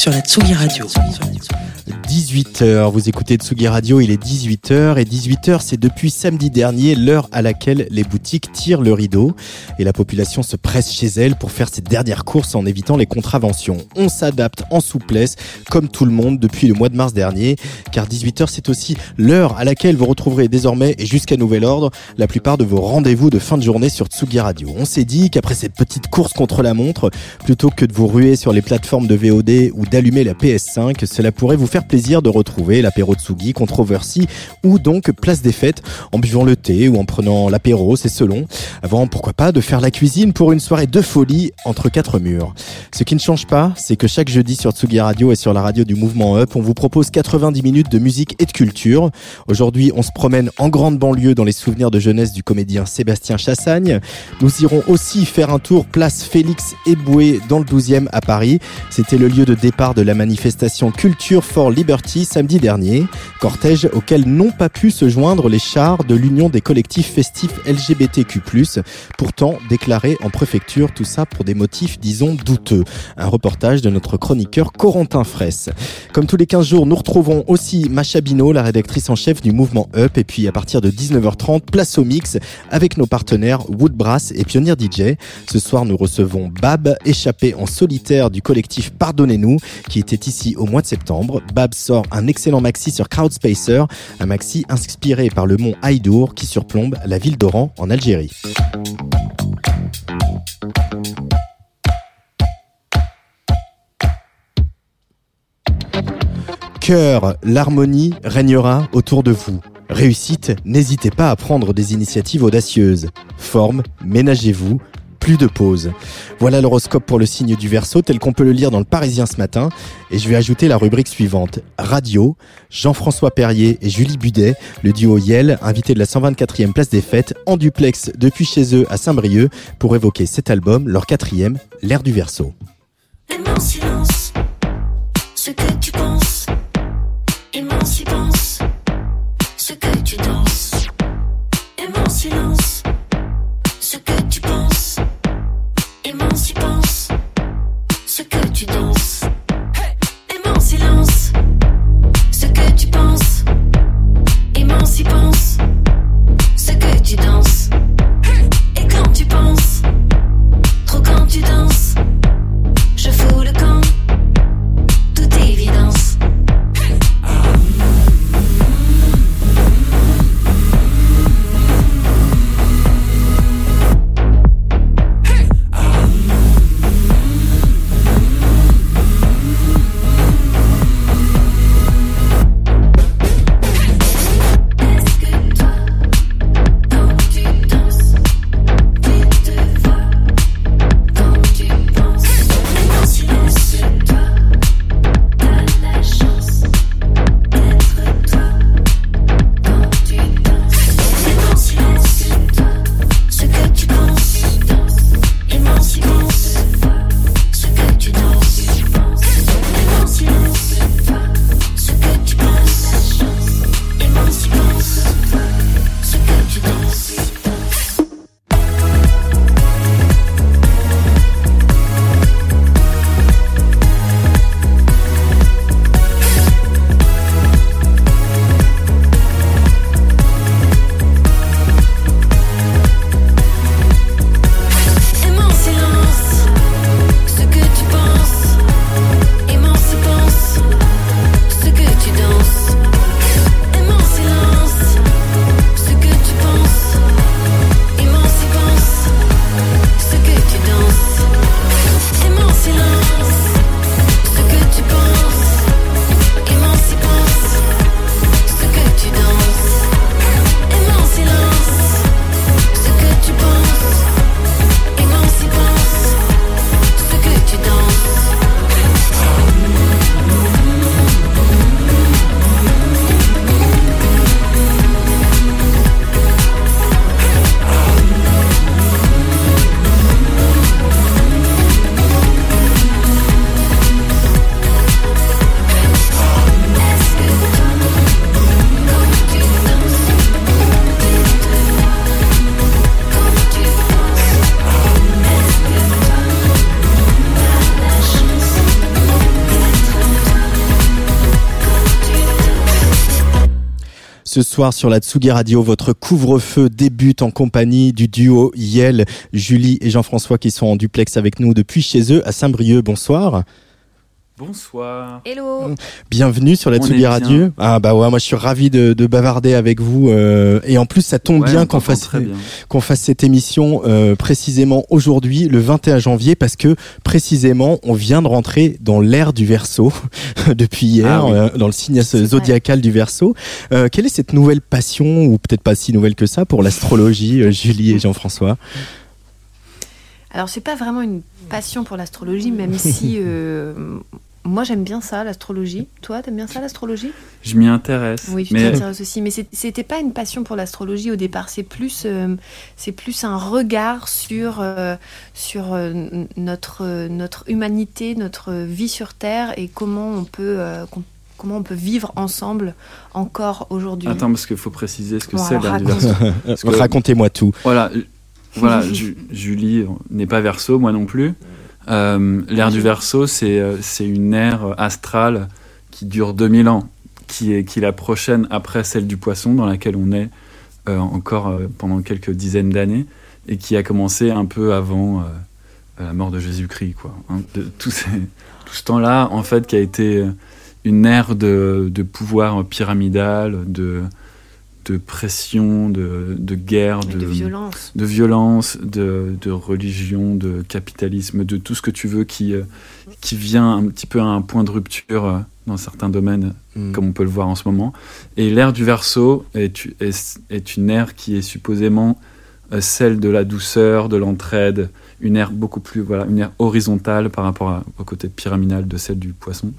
sur la Tsugi Radio. 18h, vous écoutez Tsugi Radio, il est 18h et 18h c'est depuis samedi dernier l'heure à laquelle les boutiques tirent le rideau et la population se presse chez elle pour faire ses dernières courses en évitant les contraventions. On s'adapte en souplesse comme tout le monde depuis le mois de mars dernier car 18h c'est aussi l'heure à laquelle vous retrouverez désormais et jusqu'à nouvel ordre la plupart de vos rendez-vous de fin de journée sur Tsugi Radio. On s'est dit qu'après cette petite course contre la montre, plutôt que de vous ruer sur les plateformes de VOD ou d'allumer la PS5, cela pourrait vous faire plaisir de retrouver l'apéro Tsugi, Controversy ou donc Place des Fêtes en buvant le thé ou en prenant l'apéro, c'est selon. Avant, pourquoi pas, de faire la cuisine pour une soirée de folie entre quatre murs. Ce qui ne change pas, c'est que chaque jeudi sur Tsugi Radio et sur la radio du mouvement Up, on vous propose 90 minutes de musique et de culture. Aujourd'hui, on se promène en grande banlieue dans les souvenirs de jeunesse du comédien Sébastien Chassagne. Nous irons aussi faire un tour place Félix Eboué dans le 12e à Paris. C'était le lieu de départ de la manifestation Culture for Liberty samedi dernier, cortège auquel n'ont pas pu se joindre les chars de l'Union des collectifs festifs LGBTQ+, pourtant déclarés en préfecture, tout ça pour des motifs, disons, douteux. Un reportage de notre chroniqueur Corentin Fraisse. Comme tous les 15 jours, nous retrouvons aussi Macha Bino, la rédactrice en chef du mouvement Up, et puis à partir de 19h30, place au mix avec nos partenaires Woodbrass et Pionnier DJ. Ce soir, nous recevons Bab, échappé en solitaire du collectif Pardonnez-nous, qui était ici au mois de septembre. Bab sort un excellent maxi sur Crowdspacer, un maxi inspiré par le mont Haïdour qui surplombe la ville d'Oran en Algérie. Cœur, l'harmonie régnera autour de vous. Réussite, n'hésitez pas à prendre des initiatives audacieuses. Forme, ménagez-vous, plus de pause. Voilà l'horoscope pour le signe du Verseau tel qu'on peut le lire dans le Parisien ce matin. Et je vais ajouter la rubrique suivante. Radio, Jean-François Perrier et Julie Budet, le duo Yel, invité de la 124e place des fêtes, en duplex depuis chez eux à Saint-Brieuc, pour évoquer cet album, leur quatrième, L'ère du Verseau. Ce que tu penses. Ce silence ce que tu. Ce soir sur la Tsugi Radio, votre couvre-feu débute en compagnie du duo Yel, Julie et Jean-François qui sont en duplex avec nous depuis chez eux à Saint-Brieuc. Bonsoir. Bonsoir. Hello. Bienvenue sur la Tsugi bien. Radio. Ah bah ouais, moi je suis ravi de, de bavarder avec vous euh, et en plus ça tombe Ouais, bien on qu'on fasse qu'on cette émission euh, précisément aujourd'hui, le 21 janvier, parce que précisément on vient de rentrer dans l'ère du Verseau depuis hier, Ah oui. euh, dans le signe vrai. zodiacal du Verseau. Euh, quelle est cette nouvelle passion, ou peut-être pas si nouvelle que ça, pour l'astrologie, Julie et Jean-François? Alors, c'est pas vraiment une passion pour l'astrologie, même si euh, moi j'aime bien ça, l'astrologie. Toi, t'aimes bien ça, l'astrologie? Je m'y intéresse. Oui, tu mais t'intéresses aussi. Mais c'était pas une passion pour l'astrologie au départ. C'est plus, euh, c'est plus un regard sur, euh, sur euh, notre, euh, notre humanité, notre vie sur Terre et comment on peut, euh, com- comment on peut vivre ensemble encore aujourd'hui. attends, parce qu'il faut préciser ce que Bon, c'est raconte. que- Racontez-moi tout. Voilà, voilà Ju- Julie n'est pas verso, moi non plus. Euh, L'ère du verso, c'est euh, c'est une ère astrale qui dure 2000 ans, qui est, qui la prochaine après celle du poisson, dans laquelle on est euh, encore pendant quelques dizaines d'années, et qui a commencé un peu avant la mort de Jésus-Christ. quoi. hein. tout, tout ce temps-là, en fait, qui a été une ère de, de pouvoir pyramidal, de, de pression, de, de guerre, de violence. de violence, de, de religion, de capitalisme, de tout ce que tu veux qui, euh, qui vient un petit peu à un point de rupture euh, dans certains domaines, Mm. comme on peut le voir en ce moment. Et l'ère du verso est, est, est une ère qui est supposément euh, celle de la douceur, de l'entraide, une ère beaucoup plus, voilà, une ère horizontale par rapport à- au côté pyramidal de celle du poisson,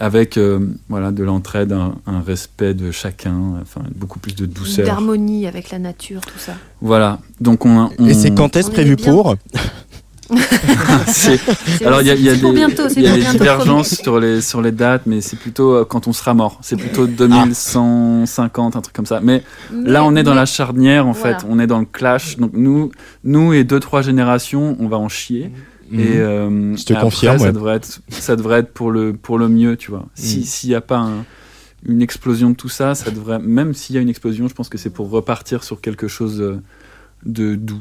avec euh, voilà, de l'entraide, un, un respect de chacun, enfin beaucoup plus de douceur. D'harmonie avec la nature, tout ça. Voilà, donc on... on- Et c'est quand est-ce prévu pour Alors il y a, il y a des, bientôt, y a des divergences sur les, sur les dates, mais c'est plutôt euh, quand on sera mort. C'est plutôt 2150, un truc comme ça. Mais Mais- là, on est dans mais- la charnière, en Voilà. fait. On est dans le clash. Donc nous, nous et deux, trois générations, on va en chier. Et, euh, Mhm. Je te et après, confirme, Ça ouais. devrait être, ça devrait être pour le, pour le mieux, tu vois. Si Mhm. S'il n'y a pas un- une explosion de tout ça, ça devrait, même s'il y a une explosion, je pense que c'est pour repartir sur quelque chose euh, de doux.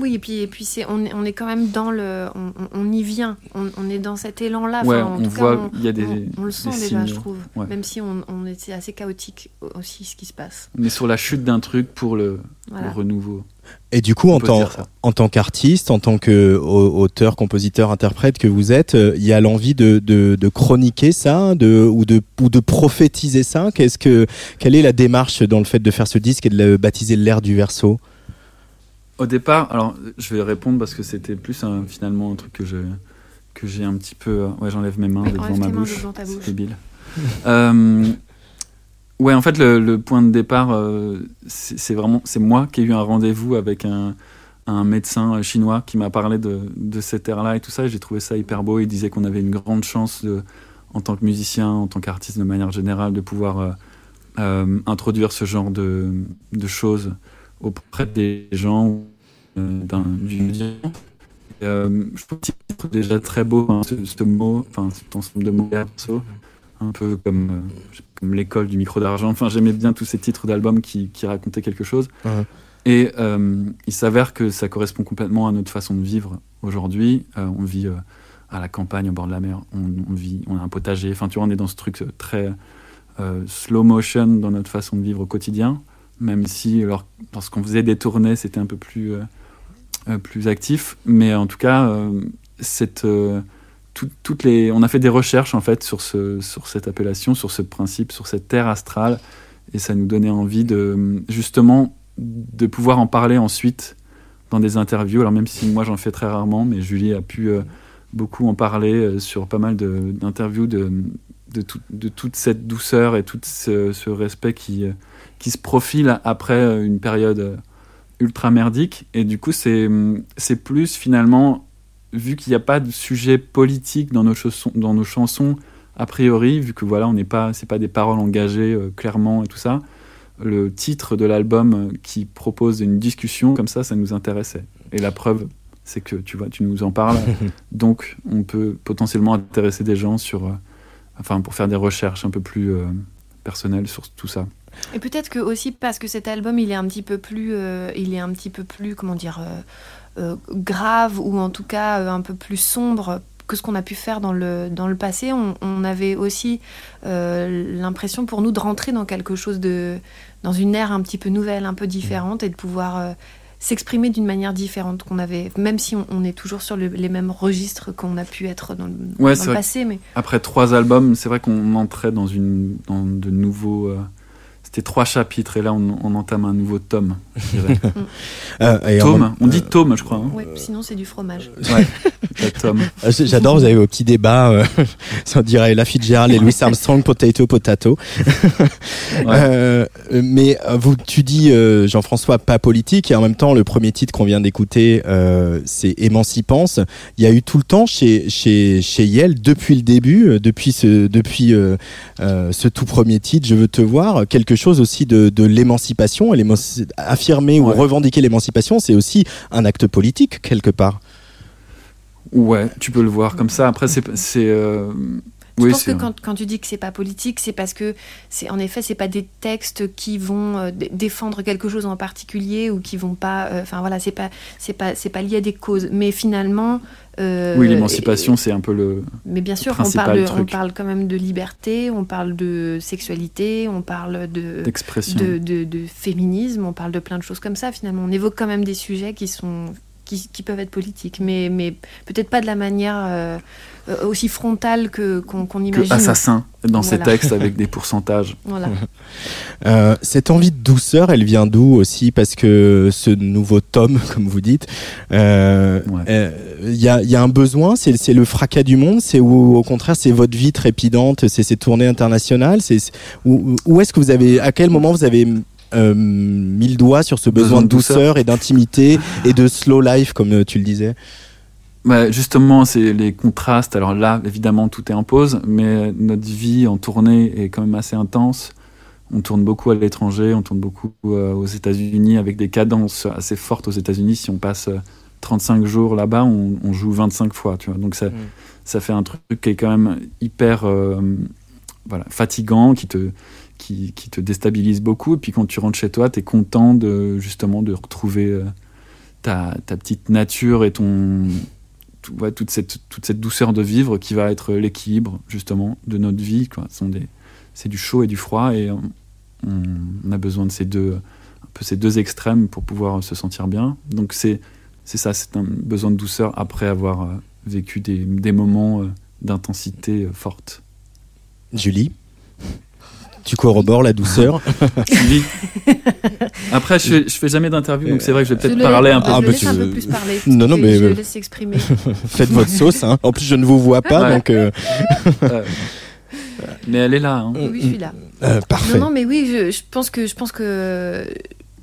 Oui, et puis, et puis c'est, on, est, on est quand même dans le. On, y vient. On, on est dans cet élan-là. Ouais, Enfin, en on tout cas, voit, on- il y a des, on, on le sent déjà, signes. je trouve. Ouais. Même si on, on était assez chaotique aussi ce qui se passe. On est sur la chute d'un truc pour le, Voilà. le renouveau. Et du coup, On en tant, en tant qu'artiste, en tant qu'auteur, compositeur, interprète que vous êtes, euh, il y a l'envie de, de, de chroniquer ça, de, ou, de, ou de prophétiser ça? Qu'est-ce que, quelle est la démarche dans le fait de faire ce disque et de le baptiser l'ère du verso? Au départ, alors je vais répondre parce que c'était plus un- finalement un truc que je que j'ai un petit peu. euh, Ouais, j'enlève mes mains de devant ma bouche. C'est débile. Euh, ouais, en fait, le, le point de départ, euh, c'est vraiment c'est moi qui ai eu un rendez-vous avec un, un médecin chinois qui m'a parlé de, de cette ère-là et tout ça. J'ai trouvé ça hyper beau. Il disait qu'on avait une grande chance de, en tant que musicien, en tant qu'artiste de manière générale, de pouvoir euh, introduire ce genre de, de choses auprès des gens euh, d'un du médium. Et, euh, je trouve titre déjà très beau, hein, ce, ce mot, enfin cet ensemble de mots perso, un peu comme, euh, comme l'école du micro d'argent. Enfin, j'aimais bien tous ces titres d'albums qui, qui racontaient quelque chose. Et euh, il s'avère que ça correspond complètement à notre façon de vivre aujourd'hui. On vit à la campagne, au bord de la mer. On, on vit, on a un potager. Enfin, tu vois, on est dans ce truc très slow motion dans notre façon de vivre au quotidien. Même si, alors, lorsqu'on faisait des tournées, c'était un peu plus, euh, euh, plus actif. Mais en tout cas, euh, toutes les, on a fait des recherches en fait sur, ce, sur cette appellation, sur ce principe, sur cette terre astrale. Et ça nous donnait envie de, justement, de pouvoir en parler ensuite dans des interviews. Alors même si moi j'en fais très rarement, mais Julie a pu beaucoup en parler sur pas mal d'interviews de, de, de toute cette douceur et tout ce, respect qui, qui se profile après euh, une période euh, ultra merdique. Et du coup, c'est c'est plus finalement, vu qu'il n'y a pas de sujet politique dans nos, chaussons, dans nos chansons, a priori, vu que voilà, on n'est pas, c'est pas des paroles engagées euh, clairement et tout ça, le titre de l'album qui propose une discussion comme ça, ça nous intéressait. Et la preuve, c'est que tu vois, tu nous en parles, donc on peut potentiellement intéresser des gens sur, euh, enfin, pour faire des recherches un peu plus euh, personnelles sur tout ça. Et peut-être que aussi parce que cet album, il est un petit peu plus, euh, il est un petit peu plus, comment dire, euh, euh, grave ou en tout cas un peu plus sombre que ce qu'on a pu faire dans le, dans le passé. On, on avait aussi euh, l'impression pour nous de rentrer dans quelque chose de, dans une ère un petit peu nouvelle, un peu différente et de pouvoir euh, s'exprimer d'une manière différente qu'on avait, même si on, on est toujours sur le- les mêmes registres qu'on a pu être dans le, Ouais, dans c'est le vrai. passé. Mais Après trois albums, c'est vrai qu'on entrait dans, une, dans de nouveaux. euh, C'était trois chapitres et là on, on entame un nouveau tome. je dirais. Euh, en tome, on dit tome, je crois. hein. ouais, sinon c'est du fromage. Ouais, la tome. Ah, j- J'adore, vous avez vos petits débats, euh, on dirait la Fitzgerald et Louis Armstrong, potato, potato. Euh, mais euh, vous, tu dis, euh, Jean-François, pas politique, et en même temps, le premier titre qu'on vient d'écouter, euh, c'est Émancipance. Il y a eu tout le temps chez, chez, chez Yel, depuis le début, euh, depuis, ce, depuis euh, euh, ce tout premier titre, Je veux te voir, quelque chose aussi de, de l'émancipation. Affirmer ou revendiquer l'émancipation, c'est aussi un acte politique, quelque part. Ouais, tu peux le voir comme ça. Après, c'est. euh, Je oui, pense que quand, quand tu dis que c'est pas politique, c'est parce que c'est en effet c'est pas des textes qui vont euh, dé- défendre quelque chose en particulier ou qui vont pas. euh, Enfin voilà, c'est pas c'est pas c'est pas lié à des causes. Mais finalement. Euh, Oui, l'émancipation, c'est un peu le. Mais bien sûr, on parle, on truc. parle quand même de liberté, on parle de sexualité, on parle de, d'expression. de, de, de féminisme, on parle de plein de choses comme ça. Finalement, on évoque quand même des sujets qui sont qui, qui peuvent être politiques, mais, mais peut-être pas de la manière euh, aussi frontale que qu'on Que imagine. assassin dans ces Voilà. textes avec des pourcentages. Voilà. Euh, cette envie de douceur, elle vient d'où aussi? Parce que ce nouveau tome, comme vous dites, euh, Ouais. euh, il y, a, il y a un besoin, c'est le fracas du monde, c'est ou au contraire c'est votre vie trépidante, c'est ces tournées internationales, c'est où, où est-ce que vous avez, à quel moment vous avez euh, mis le doigt sur ce besoin, de douceur, et d'intimité et de slow life, comme euh, tu le disais? Bah, justement, c'est les contrastes. Alors là, évidemment, tout est en pause, mais notre vie en tournée est quand même assez intense. On tourne beaucoup à l'étranger, on tourne beaucoup euh, aux États-Unis avec des cadences assez fortes aux États-Unis. Si on passe euh, 35 jours là-bas, on, on joue 25 fois, tu vois. Donc ça, Mm. ça fait un truc qui est quand même hyper euh, voilà, fatigant, qui te, qui, qui te déstabilise beaucoup. Et puis quand tu rentres chez toi, tu es content de, justement de retrouver euh, ta, ta petite nature et ton, toute, cette, douceur de vivre qui va être l'équilibre justement de notre vie. C'est du chaud et du froid et on, a besoin de ces deux, un peu ces deux extrêmes pour pouvoir se sentir bien. Donc c'est ça, c'est un besoin de douceur après avoir euh, vécu des, des moments euh, d'intensité euh, forte. Julie? Tu corrobores la douceur Après, je fais, je fais jamais d'interview, donc c'est vrai que je vais Je peut-être le- parler un je peu. Ah, bah, laisse tu un peu plus parler. Non, non, Je- mais- je le laisse s'exprimer. Faites votre sauce. Hein. En plus, je ne vous vois pas, Ouais. donc euh, Euh, mais elle est là. hein. Oui, je suis là. euh, parfait. Non, non, mais oui, je, je pense que je pense que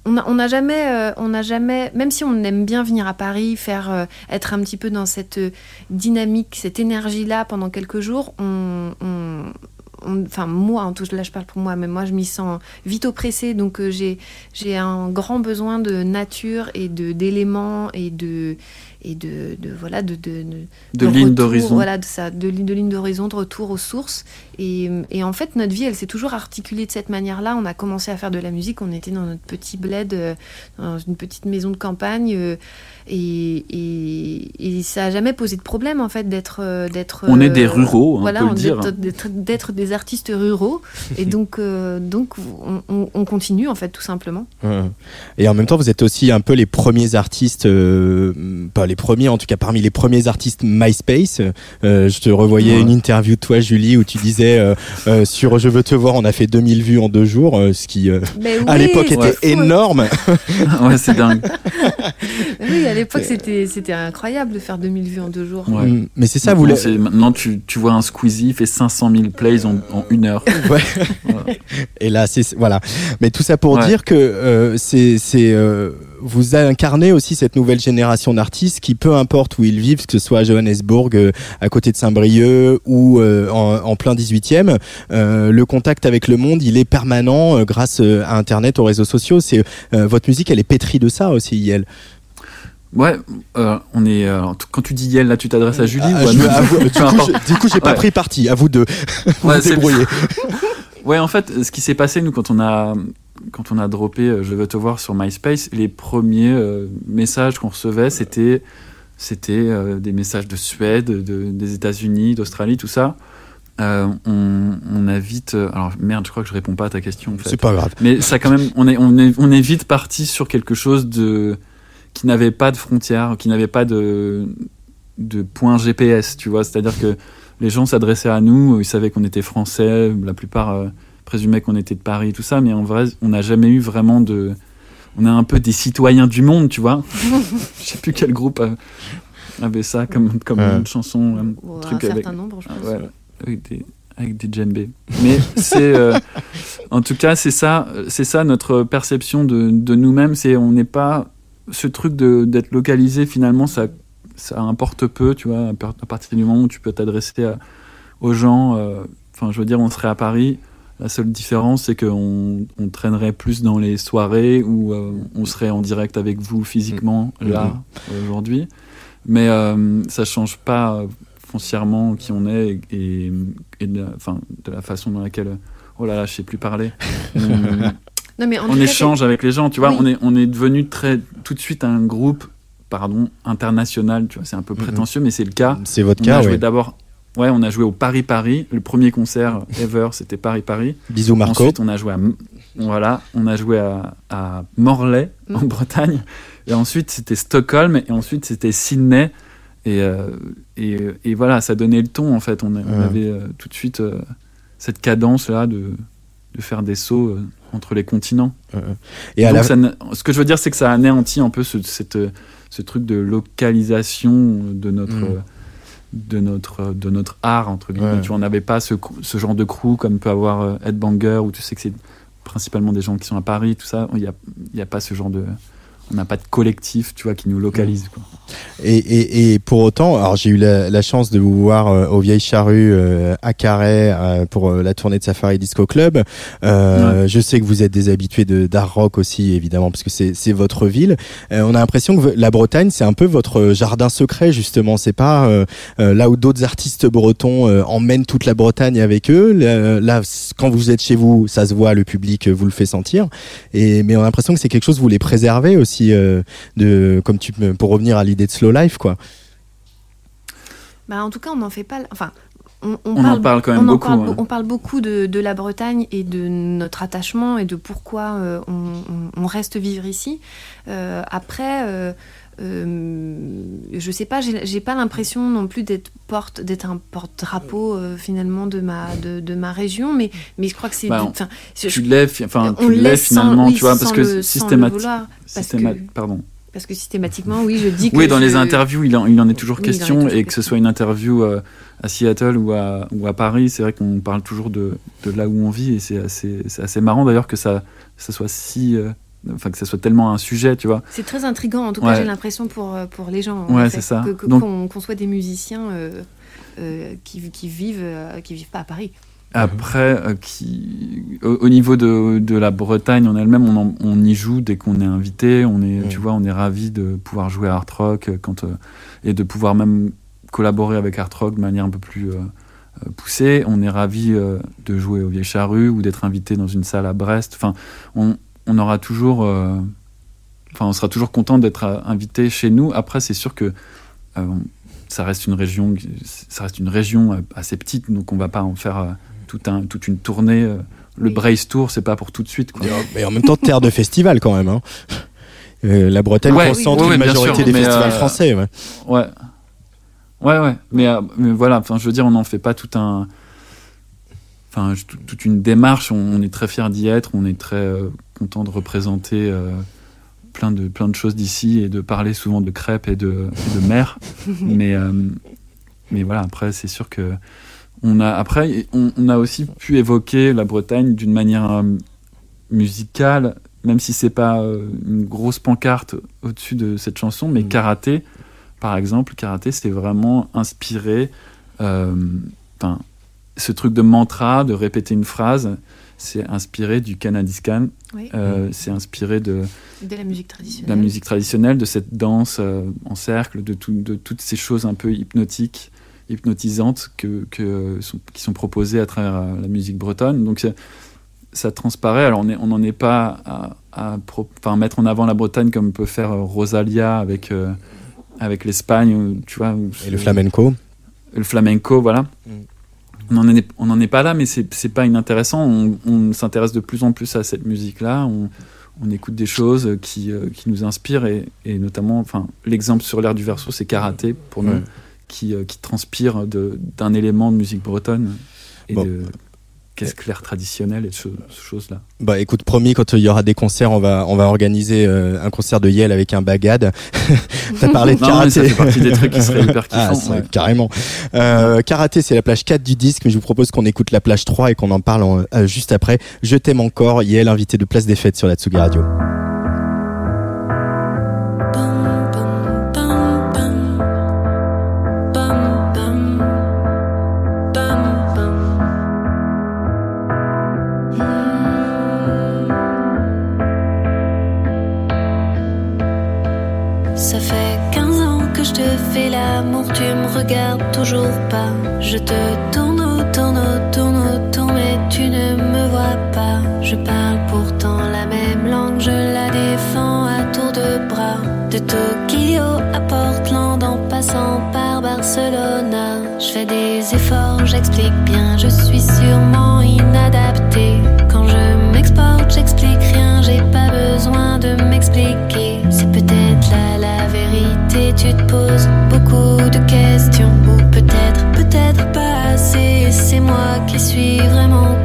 on n'a on jamais, euh, on n'a jamais, même si on aime bien venir à Paris, faire euh, être un petit peu dans cette euh, dynamique, cette énergie-là pendant quelques jours, on- enfin moi, en tout là je parle pour moi, mais moi je m'y sens vite oppressée, donc euh, j'ai j'ai un grand besoin de nature et de d'éléments et de et de, de voilà de, de, de- De de ligne retour, d'horizon. Voilà, de, ça, de, ligne- de ligne d'horizon, de retour aux sources. Et, et en fait, notre vie, elle s'est toujours articulée de cette manière-là. On a commencé à faire de la musique, on était dans notre petit bled, euh, dans une petite maison de campagne. euh, et, et, et ça a jamais posé de problème, en fait, d'être. euh, d'être On est des ruraux, on voilà, peut le on- dire. d'être- des artistes ruraux. et donc, euh, donc on, on- on continue, en fait, tout simplement. Et en même temps, vous êtes aussi un peu les premiers artistes, euh, pas les premiers, en tout cas parmi les premiers artistes MySpace. Euh, je te revoyais Ouais. une interview de toi, Julie, où tu disais euh, euh, sur Je veux te voir, on a fait 2000 vues en deux jours, euh, ce qui euh, à l'époque était fou, énorme. ouais, c'est dingue. Oui, à l'époque, c'était c'était incroyable de faire 2000 vues en deux jours. Ouais. Mm, Mais c'est ça, vous c'est- maintenant, tu, tu vois un Squeezie, il fait 500 000 plays en, en une heure. Ouais. Voilà. Et là, c'est voilà. Mais tout ça pour Ouais. dire que euh, c'est c'est euh, vous incarnez aussi cette nouvelle génération d'artistes qui, peu importe où ils vivent, que ce soit à Johannesburg, euh, à côté de Saint-Brieuc ou euh, en, en plein 18e, euh, le contact avec le monde, il est permanent euh, grâce euh, à Internet, aux réseaux sociaux. C'est votre musique, elle est pétrie de ça aussi, Yel. Ouais, euh, on est. euh, quand tu dis Yel, là, tu t'adresses à Julie Ah, ou à nous du coup, je- du coup, j'ai pas Ouais. pris parti. À vous de vous Ouais, débrouiller. Ouais, en fait, ce qui s'est passé, nous, quand on a, quand on a droppé Je veux te voir sur MySpace, les premiers euh, messages qu'on recevait, c'était c'était des messages de Suède, de- des États-Unis, d'Australie, tout ça. Euh, on, on a vite. euh, Alors, merde, je crois que je réponds pas à ta question. En fait. C'est pas grave. Mais ça, quand même, on est, on est, on est vite parti sur quelque chose de qui n'avait pas de frontières, qui n'avait pas de de point GPS, tu vois. C'est-à-dire que les gens s'adressaient à nous, ils savaient qu'on était français, la plupart euh, présumaient qu'on était de Paris, tout ça, mais en vrai, on n'a jamais eu vraiment de. On est un peu des citoyens du monde, tu vois. Je sais plus quel groupe avait ça comme, comme Ouais. une chanson, un Ou un truc certain avec. nombre, je pense. Ouais, avec des avec des djembés. Mais c'est euh, en tout cas c'est ça c'est ça notre perception de, de nous-mêmes. C'est on n'est pas ce truc de d'être localisé finalement ça ça importe peu tu vois à par- à partir du moment où tu peux t'adresser à- aux gens euh, enfin je veux dire on serait à Paris. La seule différence c'est qu'on on traînerait plus dans les soirées où euh, on serait en direct avec vous physiquement là aujourd'hui. Mais ça change pas foncièrement qui on est et, et, et de, la, enfin, de la façon dans laquelle oh là là je sais plus parler on, Non, mais échange avec les gens tu vois Oui. on est on est devenu très tout de suite un groupe pardon international tu vois c'est un peu Mhm. prétentieux mais c'est le cas C'est votre on cas, a joué ouais. d'abord ouais on a joué au Paris Paris le premier concert ever c'était Paris Paris Bisous Marco. Ensuite, on a joué à voilà, on a joué à, à Morlaix en Mm. Bretagne, et ensuite c'était Stockholm, et ensuite c'était Sydney, et, euh, et, et voilà, ça donnait le ton en fait. On, avait euh, tout de suite euh, cette cadence là de, de faire des sauts entre les continents. Et à Donc la... ça na- ce que je veux dire, c'est que ça anéantit un peu ce, cette, ce truc de localisation de notre, Mm. de notre, de notre art, entre guillemets. Ouais. Tu on n'avait pas ce, ce genre de crew comme peut avoir euh, Ed Banger, où tu sais que c'est principalement des gens qui sont à Paris, tout ça. Il n'y a, y a pas ce genre de. On n'a pas de collectif, tu vois, qui nous localise. Quoi. Et, et, et pour autant, alors j'ai eu la, la chance de vous voir euh, aux Vieilles Charrues euh, à Carhaix euh, pour euh, la tournée de Safari Disco Club. Je sais que vous êtes des habitués de d'art rock aussi, évidemment, parce que c'est votre ville. On a l'impression que la Bretagne, c'est un peu votre jardin secret, justement. C'est pas là où d'autres artistes bretons emmènent toute la Bretagne avec eux. Là, quand vous êtes chez vous, ça se voit, le public vous le fait sentir. Et mais on a l'impression que c'est quelque chose que vous les préservez aussi, euh, de comme tu pour revenir à l'idée de slow life, quoi. Bah, en tout cas, on n'en fait pas. Enfin, on, On en parle quand même on beaucoup, parle ouais. beau- on parle beaucoup de, de la Bretagne et de notre attachement et de pourquoi euh, on, on- on reste vivre ici. Euh, après, euh, je sais pas, j'ai pas l'impression non plus d'être porte, d'être un porte-drapeau euh, finalement de ma de, de ma région, mais mais je crois que c'est. Bah, Tu l'es, fi- enfin, on tu l'es laisse sans- finalement, tu vois, parce que le- sans le systémati- vouloir, parce systéma- que- Pardon. parce que systématiquement, oui, je dis que. Oui, dans les interviews, il en, il en est toujours Oui, question, et que ce soit une interview euh, à Seattle ou à, ou à Paris, c'est vrai qu'on parle toujours de, de là où on vit, et c'est assez, assez marrant d'ailleurs que ça, ça soit si. euh, Enfin, que ça soit tellement un sujet, tu vois. C'est très intriguant, en tout Ouais. cas, j'ai l'impression pour, euh, pour les gens. en Ouais, c'est ça. Donc- Qu'on soit des musiciens euh, euh, qui, qui, vivent, euh, qui vivent pas à Paris. Après, qui, au, au niveau de, de la Bretagne en elle-même, on, en- on y joue dès qu'on est invité. On est, Mm. tu vois, on est ravi de pouvoir jouer à Art Rock quand, et de pouvoir même collaborer avec Art Rock de manière un peu plus poussée. On est ravi de jouer au Vieille Charrue ou d'être invité dans une salle à Brest. Enfin, on, on aura toujours, euh, enfin, on sera toujours content d'être euh, invité chez nous. Après, c'est sûr que euh, ça reste une région, ça reste une région assez petite, donc on va pas en faire euh, tout un, toute une tournée. euh, Le. Brace Tour, c'est pas pour tout de suite. Quoi. Mais en même temps, terre de festival quand même. Hein. Euh, la Bretagne Ouais, concentre oui, oui, une bien majorité sûr, des festivals euh, français. Ouais. Ouais. Ouais, ouais. Mais, euh, mais voilà, enfin, je veux dire, on n'en fait pas tout un. Enfin, toute une démarche. On, on est très fiers d'y être. On est très euh, content de représenter euh, plein, de, plein de choses d'ici et de parler souvent de crêpes et de, et de mer. mais, euh, mais voilà, après, c'est sûr que. On a, après, on, on a aussi pu évoquer la Bretagne d'une manière euh, musicale, même si c'est pas une grosse pancarte au-dessus de cette chanson, mais Mm. karaté, par exemple, karaté, c'est vraiment inspiré. Enfin, ce truc de mantra, de répéter une phrase, c'est inspiré du Kanadiskan. Oui. euh, C'est inspiré de, De la musique de traditionnelle. la musique traditionnelle, de cette danse euh, en cercle, de, tout- de toutes ces choses un peu hypnotiques, hypnotisantes que, que sont- qui sont proposées à travers euh, la musique bretonne. Donc ça, transparaît. Alors on n'en est pas à, à pro- enfin, mettre en avant la Bretagne comme peut faire euh, Rosalia avec, euh, avec l'Espagne, tu vois. Et le flamenco. le flamenco, voilà. Mm. On n'en est, on en est pas là, mais c'est pas inintéressant. On, on s'intéresse de plus en plus à cette musique-là. On, on écoute des choses qui, euh, qui nous inspirent et, et notamment, enfin, l'exemple sur l'air du verso, c'est karaté pour nous, Ouais. qui, euh, qui transpire d'un élément de musique bretonne et Bon. de caisse claire traditionnelle et de cho- ces choses-là. Bah écoute, promis, quand il y aura des concerts, on va, on va organiser euh, un concert de Yale avec un bagad. T'as parlé de Non, mais ça karaté. fait partie des trucs qui seraient hyper Ah, kiffants. ça, ouais. carrément. Euh, karaté, c'est la plage 4 du disque, mais je vous propose qu'on écoute la plage 3 et qu'on en parle en- euh, juste après. Je t'aime encore, Yale, invité de Place des Fêtes sur la Tsugi Radio. L'amour, tu me regardes toujours pas. Je te tourne autour, autour, autour, mais tu ne me vois pas. Je parle pourtant la même langue, je la défends à tour de bras. De Tokyo à Portland en passant par Barcelona. Je fais des efforts, j'explique bien, je suis sûrement inadapté. Quand je m'exporte, j'explique rien, j'ai pas besoin de m'expliquer. Tu te poses beaucoup de questions. Ou peut-être, peut-être pas assez, c'est moi qui suis vraiment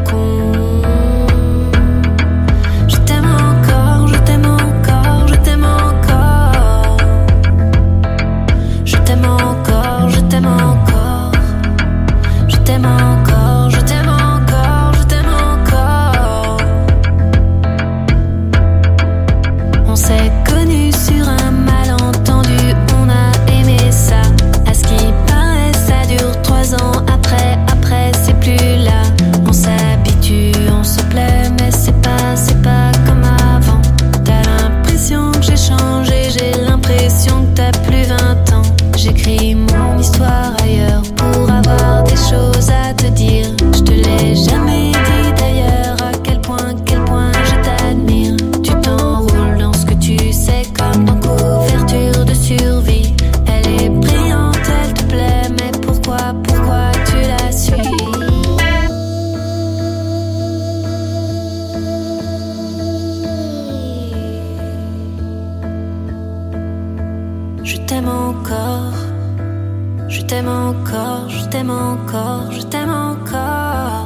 crime t'aime encore, je t'aime encore, je t'aime encore.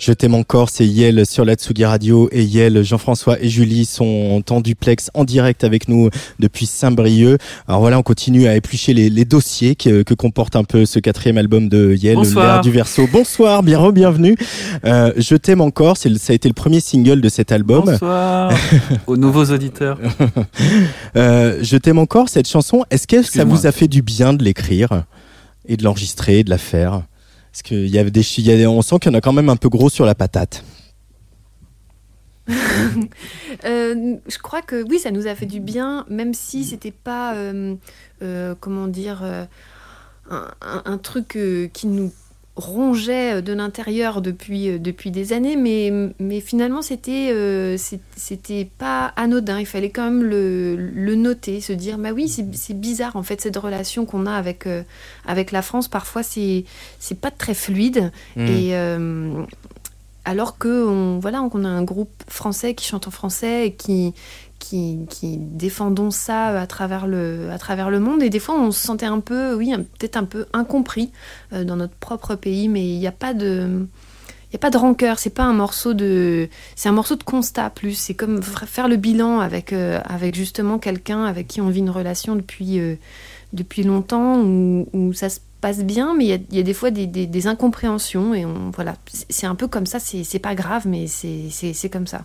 Je t'aime encore, c'est Yel sur la Tsugi Radio et Yel, Jean-François et Julie sont en duplex en direct avec nous depuis Saint-Brieuc. Alors voilà, on continue à éplucher les, les dossiers que, que comporte un peu ce quatrième album de Yel, l'air du verso. Bonsoir, bien re-bienvenue. Euh, Je t'aime encore, c'est ça a été le premier single de cet album. Bonsoir aux nouveaux auditeurs. Euh, Je t'aime encore, cette chanson, est-ce que ça vous a fait du bien de l'écrire et de l'enregistrer, de la faire? Parce qu'il y a des- on sent qu'il y en a quand même un peu gros sur la patate. Euh, je crois que oui, ça nous a fait du bien, même si c'était pas, euh, euh, comment dire, un, truc qui nous rongeait de l'intérieur depuis, euh, depuis des années, mais, mais finalement c'était euh, c'était pas anodin. Il fallait quand même le, le noter, se dire, bah oui, c'est bizarre en fait cette relation qu'on a avec, euh, avec la France. Parfois c'est pas très fluide. Mm. Et euh, alors que on, voilà, qu'on a un groupe français qui chante en français et qui, qui, défendons ça à travers, le, à travers le monde. Et des fois, on se sentait un peu, oui, peut-être un peu incompris euh, dans notre propre pays, mais il n'y a pas de. Il n'y a pas de rancœur, c'est pas un morceau de. C'est un morceau de constat plus. C'est comme faire le bilan avec, euh, avec justement quelqu'un avec qui on vit une relation depuis, euh, depuis longtemps, où, ça se passe bien, mais il y a, des fois des, des- incompréhensions. Et voilà, c'est un peu comme ça, c'est pas grave, mais c'est comme ça.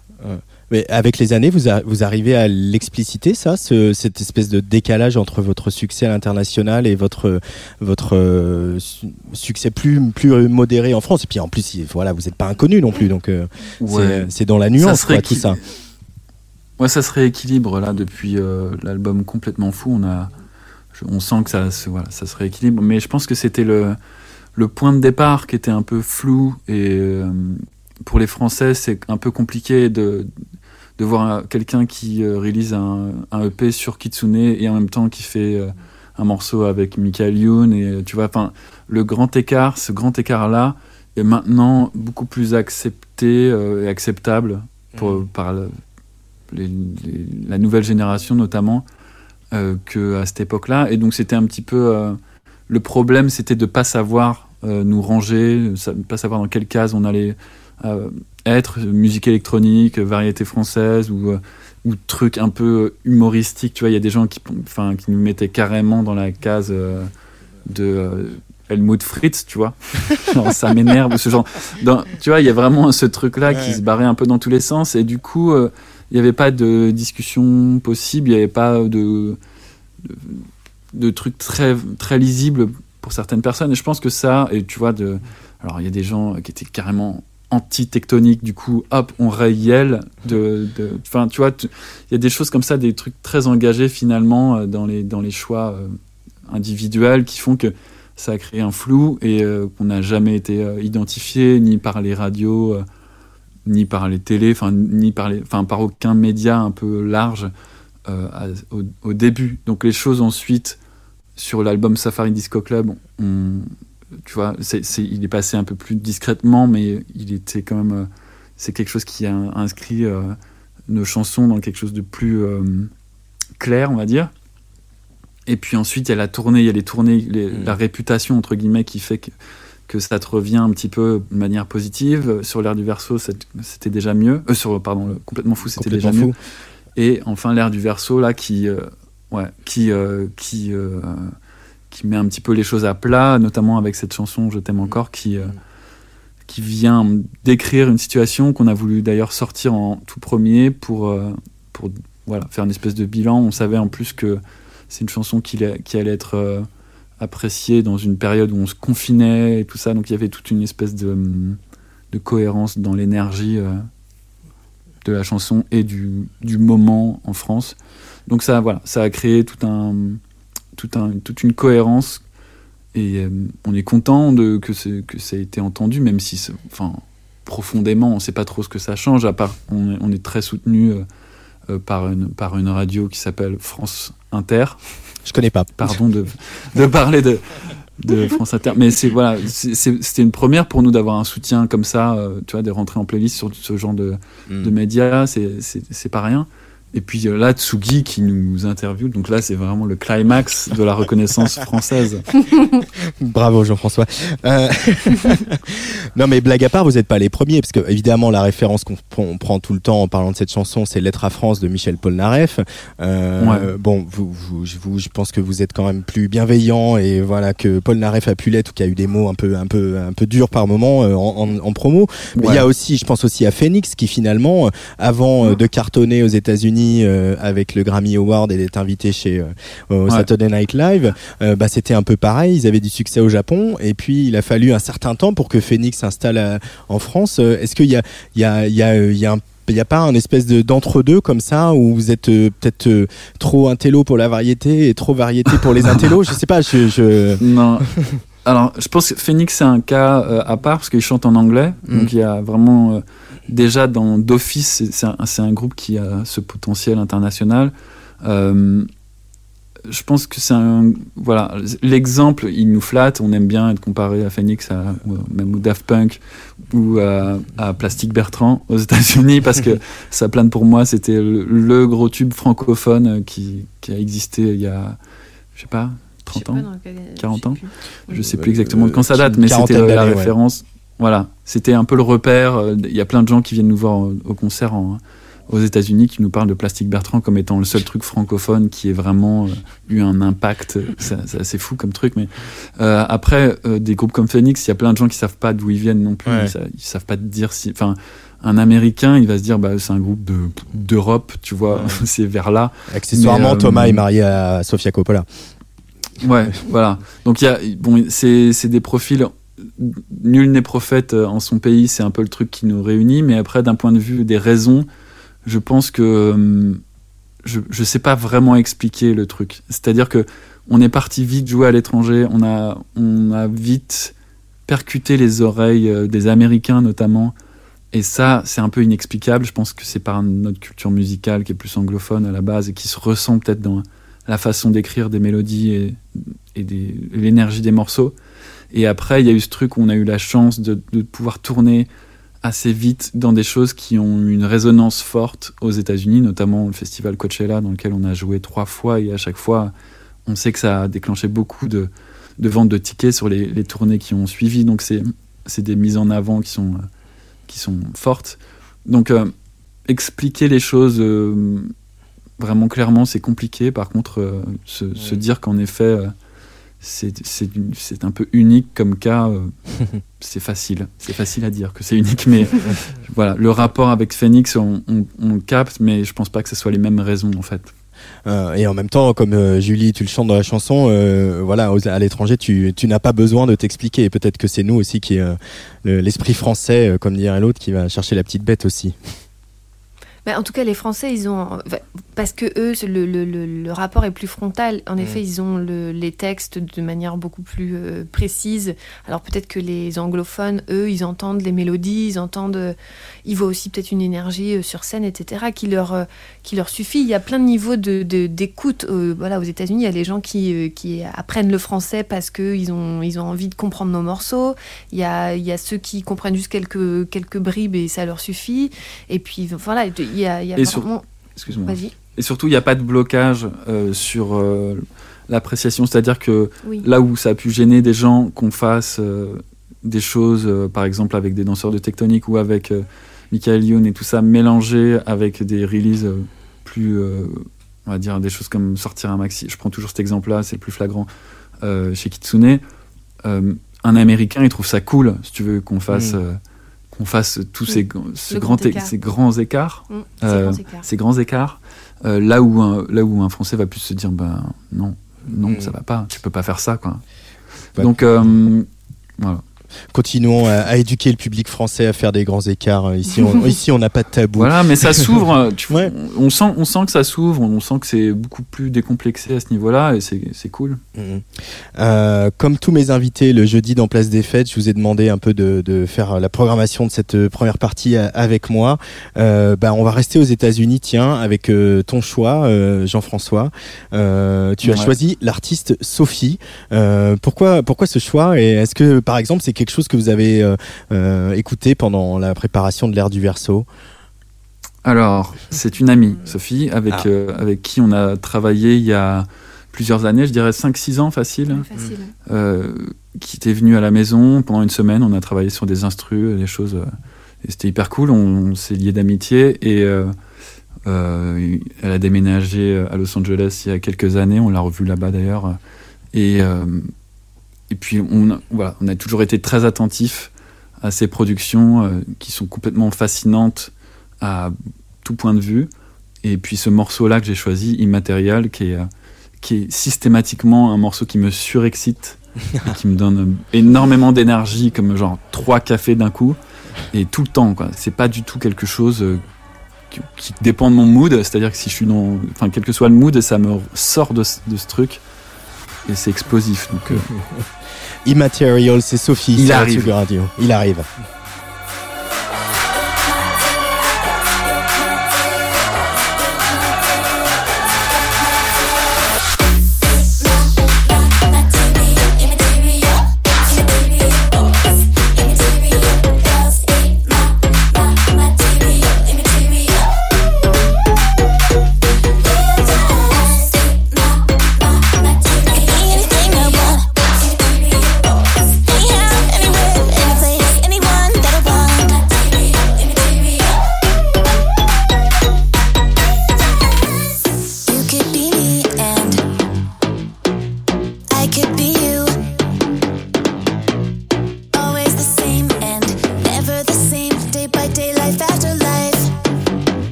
Mais avec les années, vous, a- vous arrivez à l'expliciter, ça, ce- cette espèce de décalage entre votre succès à l'international et votre, votre euh, su- succès plus, plus modéré en France? Et puis en plus, il- voilà, vous n'êtes pas inconnu non plus, donc euh, c'est- c'est dans la nuance, serait quoi, tout ça. Ouais, ça se rééquilibre là depuis euh, l'album complètement fou. On a, je- on sent que ça, se- voilà, ça se rééquilibre. Mais je pense que c'était le, le point de départ qui était un peu flou et euh, pour les Français, c'est un peu compliqué de de voir un- quelqu'un qui euh, réalise un, un EP sur Kitsune et en même temps qui fait euh, un morceau avec Michael Youn et tu vois, enfin, le grand écart, ce grand écart là est maintenant beaucoup plus accepté euh, et acceptable pour, par le- les- les- la nouvelle génération notamment euh, que à cette époque-là. Et donc c'était un petit peu le problème, c'était de pas savoir nous ranger, de pas savoir dans quelle case on allait être, musique électronique, variété française ou euh, ou truc un peu humoristique. Tu vois, il y a des gens qui, enfin, qui nous mettaient carrément dans la case euh, de euh, Helmut Fritz, tu vois. Genre, ça m'énerve ce genre. Dans- tu vois, il y a vraiment ce truc-là qui se barrait un peu dans tous les sens et du coup, euh, il n'y avait pas de discussion possible, il n'y avait pas de, de, de trucs très, très lisibles pour certaines personnes. Et je pense que ça, et tu vois, de, alors il y a des gens qui étaient carrément anti-tectoniques, du coup, hop, on rayelle de, enfin, tu vois, il y a des choses comme ça, des trucs très engagés finalement euh, dans les, dans les choix euh, individuels qui font que ça a créé un flou et euh, qu'on n'a jamais été euh, identifié ni par les radios, ni par les télés, enfin ni par les, enfin par aucun média un peu large au début. Donc les choses ensuite sur l'album Safari Disco Club, on, tu vois, il est passé un peu plus discrètement, mais il était quand même, euh, c'est quelque chose qui a inscrit euh, nos chansons dans quelque chose de plus euh, clair, on va dire. Et puis ensuite, il y a la tournée, il y a les tournées, les- Mm. la réputation, entre guillemets, qui fait que, que ça te revient un petit peu de manière positive. Sur l'air du verso, c'était déjà mieux. Euh, sur, pardon, le complètement fou, c'était déjà mieux. Et enfin, l'air du verso, là, qui, euh, ouais, qui, qui, qui met un petit peu les choses à plat, notamment avec cette chanson Je t'aime encore, qui, euh, qui vient décrire une situation qu'on a voulu d'ailleurs sortir en tout premier pour, euh, pour voilà, faire une espèce de bilan. On savait en plus que c'est une chanson qui, qui allait être euh, appréciée dans une période où on se confinait et tout ça. Donc il y avait toute une espèce de, de cohérence dans l'énergie de la chanson et du, du moment en France. Donc ça, voilà, ça a créé tout un, tout un, toute une cohérence et euh, on est content de, que, que ça ait été entendu, même si, enfin, profondément, on ne sait pas trop ce que ça change, à part on est, on est très soutenu euh, euh, par, une, par une radio qui s'appelle France Inter. Je connais pas. Pardon de, de parler de, de France Inter, mais c'est voilà, c'était une première pour nous d'avoir un soutien comme ça, euh, tu vois, de rentrer en playlist sur ce genre de, Mm. de médias, c'est pas rien. Et puis euh, là, Tsugi qui nous interviewe, donc là, c'est vraiment le climax de la reconnaissance française. Bravo Jean-François. Euh, non mais blague à part, vous n'êtes pas les premiers, parce que évidemment la référence qu'on prend- tout le temps en parlant de cette chanson, c'est Lettre à France de Michel Polnareff. Euh, Ouais. Bon, vous, vous, je- vous- je pense que vous êtes quand même plus bienveillant et voilà que Polnareff a pu l'être ou qu'il y a eu des mots un peu, un peu, un peu durs par moment euh, en, en- en promo. Mais il y a aussi, je pense aussi à Phoenix qui finalement, avant euh, de cartonner aux États-Unis euh, avec le Grammy Award et d'être invité chez euh, au Ouais. Saturday Night Live, euh, bah, c'était un peu pareil. Ils avaient du succès au Japon et puis il a fallu un certain temps pour que Phoenix s'installe en France. Est-ce qu'il y a, il y a, il y a, il y a un il n'y a pas un espèce de d'entre-deux comme ça où vous êtes euh, peut-être euh, trop intello pour la variété et trop variété pour les intellos? Je sais pas. Je, je... Non. Alors, je pense que Phoenix, c'est un cas euh, à part parce qu'il chante en anglais. Mm. Donc, il y a vraiment. Euh, déjà, dans d'office, c'est- un, groupe qui a ce potentiel international. Euh, je pense que c'est un. Voilà. L'exemple, il nous flatte. On aime bien être comparé à Phoenix, à, ou même au Daft Punk ou à, à Plastic Bertrand aux États-Unis parce que ça plane pour moi. C'était le, le gros tube francophone qui, qui a existé il y a. Je sais pas, 30 ans 40 ans je sais plus exactement de quand ça date, mais c'était quarantaine la ouais. référence. Voilà, c'était un peu le repère. euh, Il y a plein de gens qui viennent nous voir au, concert en- aux États-Unis qui nous parlent de Plastic Bertrand comme étant le seul truc francophone qui ait vraiment euh, eu un impact. C'est assez fou comme truc, mais euh, après euh, des groupes comme Phoenix, il y a plein de gens qui savent pas d'où ils viennent non plus. Ouais. Ils, ils savent pas te dire si. Enfin, un Américain, il va se dire bah c'est un groupe de d'Europe, tu vois, c'est vers là. Accessoirement, Mais, euh, Thomas est marié à Sofia Coppola. Ouais, voilà. Donc il y a bon, c'est c'est des profils. Nul n'est prophète euh, en son pays, c'est un peu le truc qui nous réunit. Mais après, d'un point de vue des raisons, je pense que hum, je je sais pas vraiment expliquer le truc. C'est-à-dire que on est parti vite jouer à l'étranger, on a on a vite percuté les oreilles euh, des Américains notamment. Et ça, c'est un peu inexplicable. Je pense que c'est par notre culture musicale qui est plus anglophone à la base et qui se ressent peut-être dans la façon d'écrire des mélodies et, et l'énergie des morceaux. Et après, il y a eu ce truc où on a eu la chance de, de pouvoir tourner assez vite dans des choses qui ont eu une résonance forte aux États-Unis, notamment le festival Coachella, dans lequel on a joué trois fois et à chaque fois, on sait que ça a déclenché beaucoup de, de ventes de tickets sur les, les tournées qui ont suivi. Donc, c'est des mises en avant qui sont, euh, qui sont fortes. Donc, euh, expliquer les choses euh, vraiment clairement, c'est compliqué. Par contre, euh, se, se dire qu'en effet, c'est c'est une- c'est un peu unique comme cas, euh, c'est facile. C'est facile à dire que c'est unique, mais voilà, le rapport avec Phoenix, on, on- on le capte, mais je pense pas que ce soit les mêmes raisons en fait. Euh, et en même temps, comme euh, Julie, tu le chantes dans la chanson, euh, voilà, aux- à l'étranger, tu, tu n'as pas besoin de t'expliquer. Peut-être que c'est nous aussi qui, euh, le- l'esprit français, euh, comme dirait l'autre, qui va chercher la petite bête aussi. Bah, en tout cas, les Français, ils ont. enfin, Parce que eux, le, le- le- le rapport est plus frontal. En effet, ils ont le- les textes de manière beaucoup plus euh, précise. Alors peut-être que les anglophones, eux, ils entendent les mélodies, ils entendent. euh, ils voient aussi peut-être une énergie euh, sur scène, etc., qui leur, qui leur suffit. Il y a plein de niveaux de- de- d'écoute. euh, voilà, aux États-Unis, il y a les gens qui, qui apprennent le français parce qu'ils ont, ils ont envie de comprendre nos morceaux. Il y a, il y a ceux qui comprennent juste quelques, quelques bribes et ça leur suffit. Et puis voilà, il y a, il y a Et sur- vraiment- Excuse-moi. Vas-y. Et surtout, il n'y a pas de blocage euh, sur euh, l'appréciation, c'est-à-dire que Oui. là où ça a pu gêner des gens qu'on fasse euh, des choses, par exemple avec des danseurs de tectonique ou avec Michael Youn et tout ça, mélangé avec des releases plus, on va dire, des choses comme sortir un maxi. Je prends toujours cet exemple-là, c'est le plus flagrant chez Kitsune. Un Américain, il trouve ça cool, si tu veux, qu'on fasse, Mm. qu'on fasse tous Oui. ces, ce Le grand grand é- écart. ces grands écarts Mm, ces grands écarts, euh, là, où un, là où un Français va plus se dire ben non, non, Mm. ça va pas, tu peux pas faire ça. Quoi. Ouais. Donc, euh, voilà. Continuons à, à éduquer le public français à faire des grands écarts. Euh, Ici, on ici, on n'a pas de tabou. voilà, mais ça s'ouvre, euh, tu Ouais. on, sent, on sent que ça s'ouvre, on sent que c'est beaucoup plus décomplexé à ce niveau-là et c'est c'est cool. Mhm. Euh, comme tous mes invités, le jeudi dans Place des Fêtes, je vous ai demandé un peu de, de faire la programmation de cette première partie avec moi. Euh, bah, on va rester aux États-Unis, tiens, avec euh, ton choix, euh, Jean-François. Euh, tu as choisi l'artiste Sophie. Euh, pourquoi, pourquoi ce choix? Et est-ce que, par exemple, c'est quelque chose que vous avez euh, euh, écouté pendant la préparation de l'ère du verso Alors, c'est une amie, Sophie, avec, Ah. euh, avec qui on a travaillé il y a plusieurs années, je dirais 5-6 ans facile. Ouais, facile. euh, qui était venu à la maison pendant une semaine. On a travaillé sur des instrus, des choses. euh, et c'était hyper cool. On, on s'est liés d'amitié. Et euh, euh, elle a déménagé à Los Angeles il y a quelques années. On l'a revue là-bas d'ailleurs. Et, euh, et puis, on, voilà, on a toujours été très attentifs à ces productions euh, qui sont complètement fascinantes à tout point de vue. Et puis, ce morceau-là que j'ai choisi, Immatérial, qui est. euh, qui est systématiquement un morceau qui me surexcite et qui me donne énormément d'énergie, comme genre trois cafés d'un coup, et tout le temps. C'est pas du tout quelque chose euh, qui, dépend de mon mood. C'est-à-dire que si je suis dans, enfin quel que soit le mood, ça me sort de, de ce truc et c'est explosif. Donc euh, Immaterial, c'est Sophie. Il arrive. Radio. Il arrive.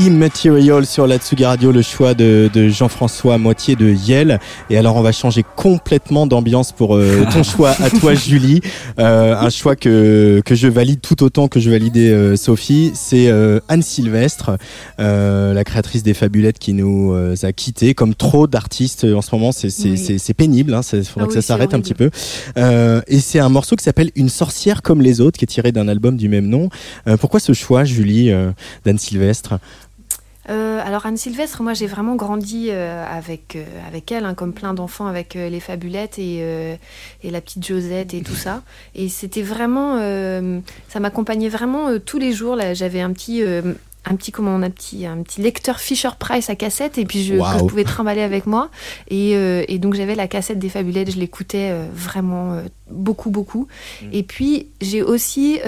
y Sophie Immaterial sur la Tsugi Radio, le choix de, de Jean-François Moitié de Yel. Et alors, on va changer complètement d'ambiance pour euh, ton choix à toi, Julie. Euh, un choix que, que je valide tout autant que je validais euh, Sophie. C'est euh, Anne Sylvestre, euh, la créatrice des Fabulettes qui nous euh, a quittés. Comme trop d'artistes en ce moment, c'est Oui. pénible. Il faudrait Ah que oui, ça c'est s'arrête un petit peu. Euh, et c'est un morceau qui s'appelle Une sorcière comme les autres, qui est tiré d'un album du même nom. Euh, pourquoi ce choix, Julie, euh, d'Anne Sylvestre? Euh, alors Anne Sylvestre, moi j'ai vraiment grandi euh, avec, euh, avec elle, hein, comme plein d'enfants avec les fabulettes et, et la petite Josette et tout ça. Et c'était vraiment, ça m'accompagnait vraiment tous les jours. Là, j'avais un petit, un petit comment on a petit, un petit lecteur Fisher Price à cassette et puis je, que je Waouh. pouvais trimballer avec moi. Et, euh, et donc j'avais la cassette des fabulettes, je l'écoutais euh, vraiment euh, beaucoup beaucoup. Et puis j'ai aussi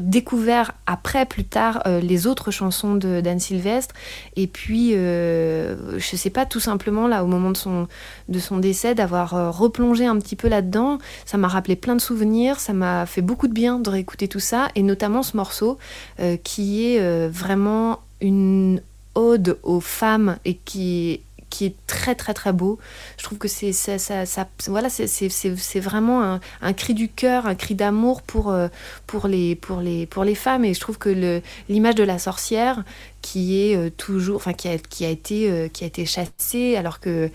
découvert après, plus tard, euh, les autres chansons de d'Anne Sylvestre. Et puis, euh, je sais pas, tout simplement, là, au moment de son, de son décès, d'avoir euh, replongé un petit peu là-dedans, ça m'a rappelé plein de souvenirs, ça m'a fait beaucoup de bien de réécouter tout ça, et notamment ce morceau euh, qui est euh, vraiment une ode aux femmes et qui qui est très très très beau. Je trouve que c'est ça, ça, ça- voilà c'est vraiment un, cri du cœur, un cri d'amour pour euh, pour les pour les pour les femmes et je trouve que l'image de la sorcière qui est euh, toujours enfin qui a qui a été euh, qui a été chassée alors que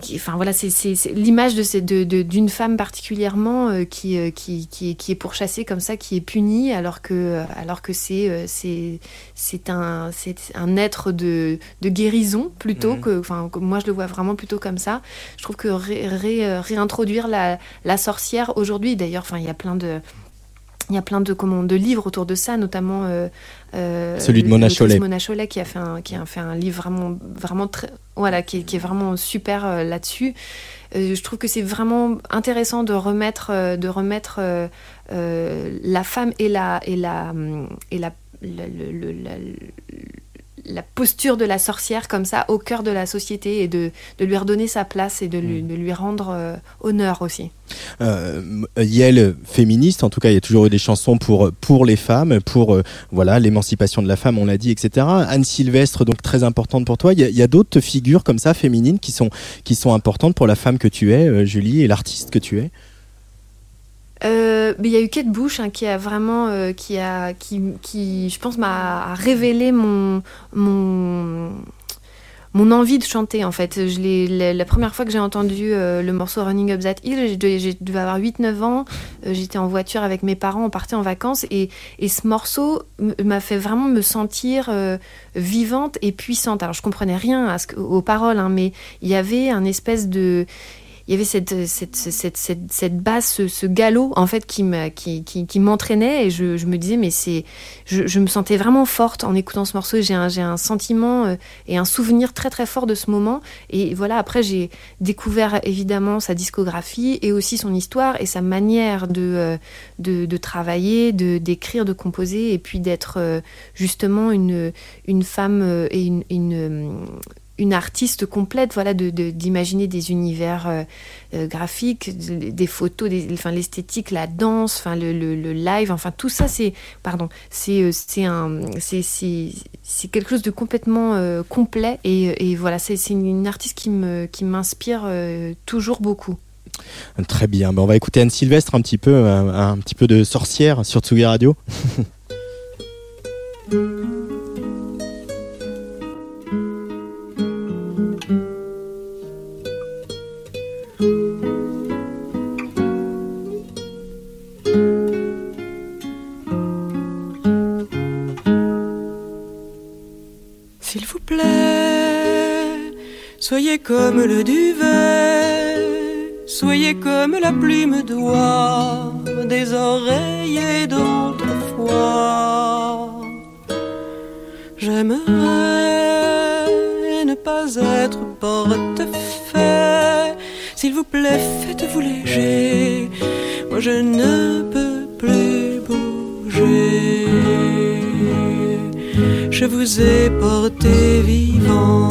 qui- Enfin voilà, c'est l'image de, ces- de- de- d'une femme particulièrement euh, qui, euh, qui, qui, qui est pourchassée comme ça, qui est punie, alors que, alors que c'est, euh, c'est, un, un être de, de guérison plutôt que, enfin, moi je le vois vraiment plutôt comme ça. Je trouve que ré- ré- euh, réintroduire la, la sorcière aujourd'hui, d'ailleurs, enfin il y a plein de il y a plein de, comment, de livres autour de ça, notamment euh, euh, Celui de Mona Chollet qui a fait un, qui a fait un livre vraiment, vraiment très, voilà, qui, est- qui est vraiment super euh, là-dessus. Euh, je trouve que c'est vraiment intéressant de remettre, euh, de remettre la femme et la, et la, hum, la- posture de la sorcière comme ça au cœur de la société et de, de lui redonner sa place et de lui, de lui rendre euh, honneur aussi. euh, Yel féministe, en tout cas, il y a toujours eu des chansons pour pour les femmes, pour euh, voilà l'émancipation de la femme, on l'a dit, etc. Anne Sylvestre, donc très importante pour toi. Il y a, a d'autres figures comme ça féminines qui sont qui sont importantes pour la femme que tu es, euh, Julie, et l'artiste que tu es? Euh, il y a eu Kate Bush hein, qui a vraiment, euh, qui a, qui, je pense, m'a révélé mon, mon, mon envie de chanter en fait. Je la, la première fois que j'ai entendu euh, le morceau Running Up That Hill, j'ai dû- avoir 8-9 ans. J'étais en voiture avec mes parents, on partait en vacances et, et ce morceau m'a fait vraiment me sentir vivante et puissante. Alors je comprenais rien à ce aux paroles, hein, mais il y avait un espèce de il y avait cette, cette, cette, cette, basse, ce, galop en fait qui me- qui, qui, qui m'entraînait et je, me disais mais c'est, je, me sentais vraiment forte en écoutant ce morceau. J'ai un, j'ai un sentiment euh, et un souvenir très très fort de ce moment. Et voilà, après j'ai découvert évidemment sa discographie et aussi son histoire et sa manière de, euh, de, travailler, de d'écrire, de composer et puis d'être euh, justement une, une femme et une, une artiste complète, voilà, de- de- d'imaginer des univers euh, euh, graphiques, de- des photos, des, enfin, l'esthétique, la danse, enfin, le, le- live, enfin tout ça, c'est, pardon, c'est, euh, c'est un, c'est, quelque chose de complètement complet et, et voilà, c'est, une artiste qui me, qui m'inspire toujours beaucoup. Très bien. On va écouter Anne Sylvestre un petit peu, un, un petit peu de sorcière sur Tsugi Radio. comme le duvet, soyez comme la plume d'oie des oreillers d'autrefois. J'aimerais ne pas être portefeuille. S'il vous plaît, faites-vous léger. Moi, je ne peux plus bouger. Je vous ai porté vivant,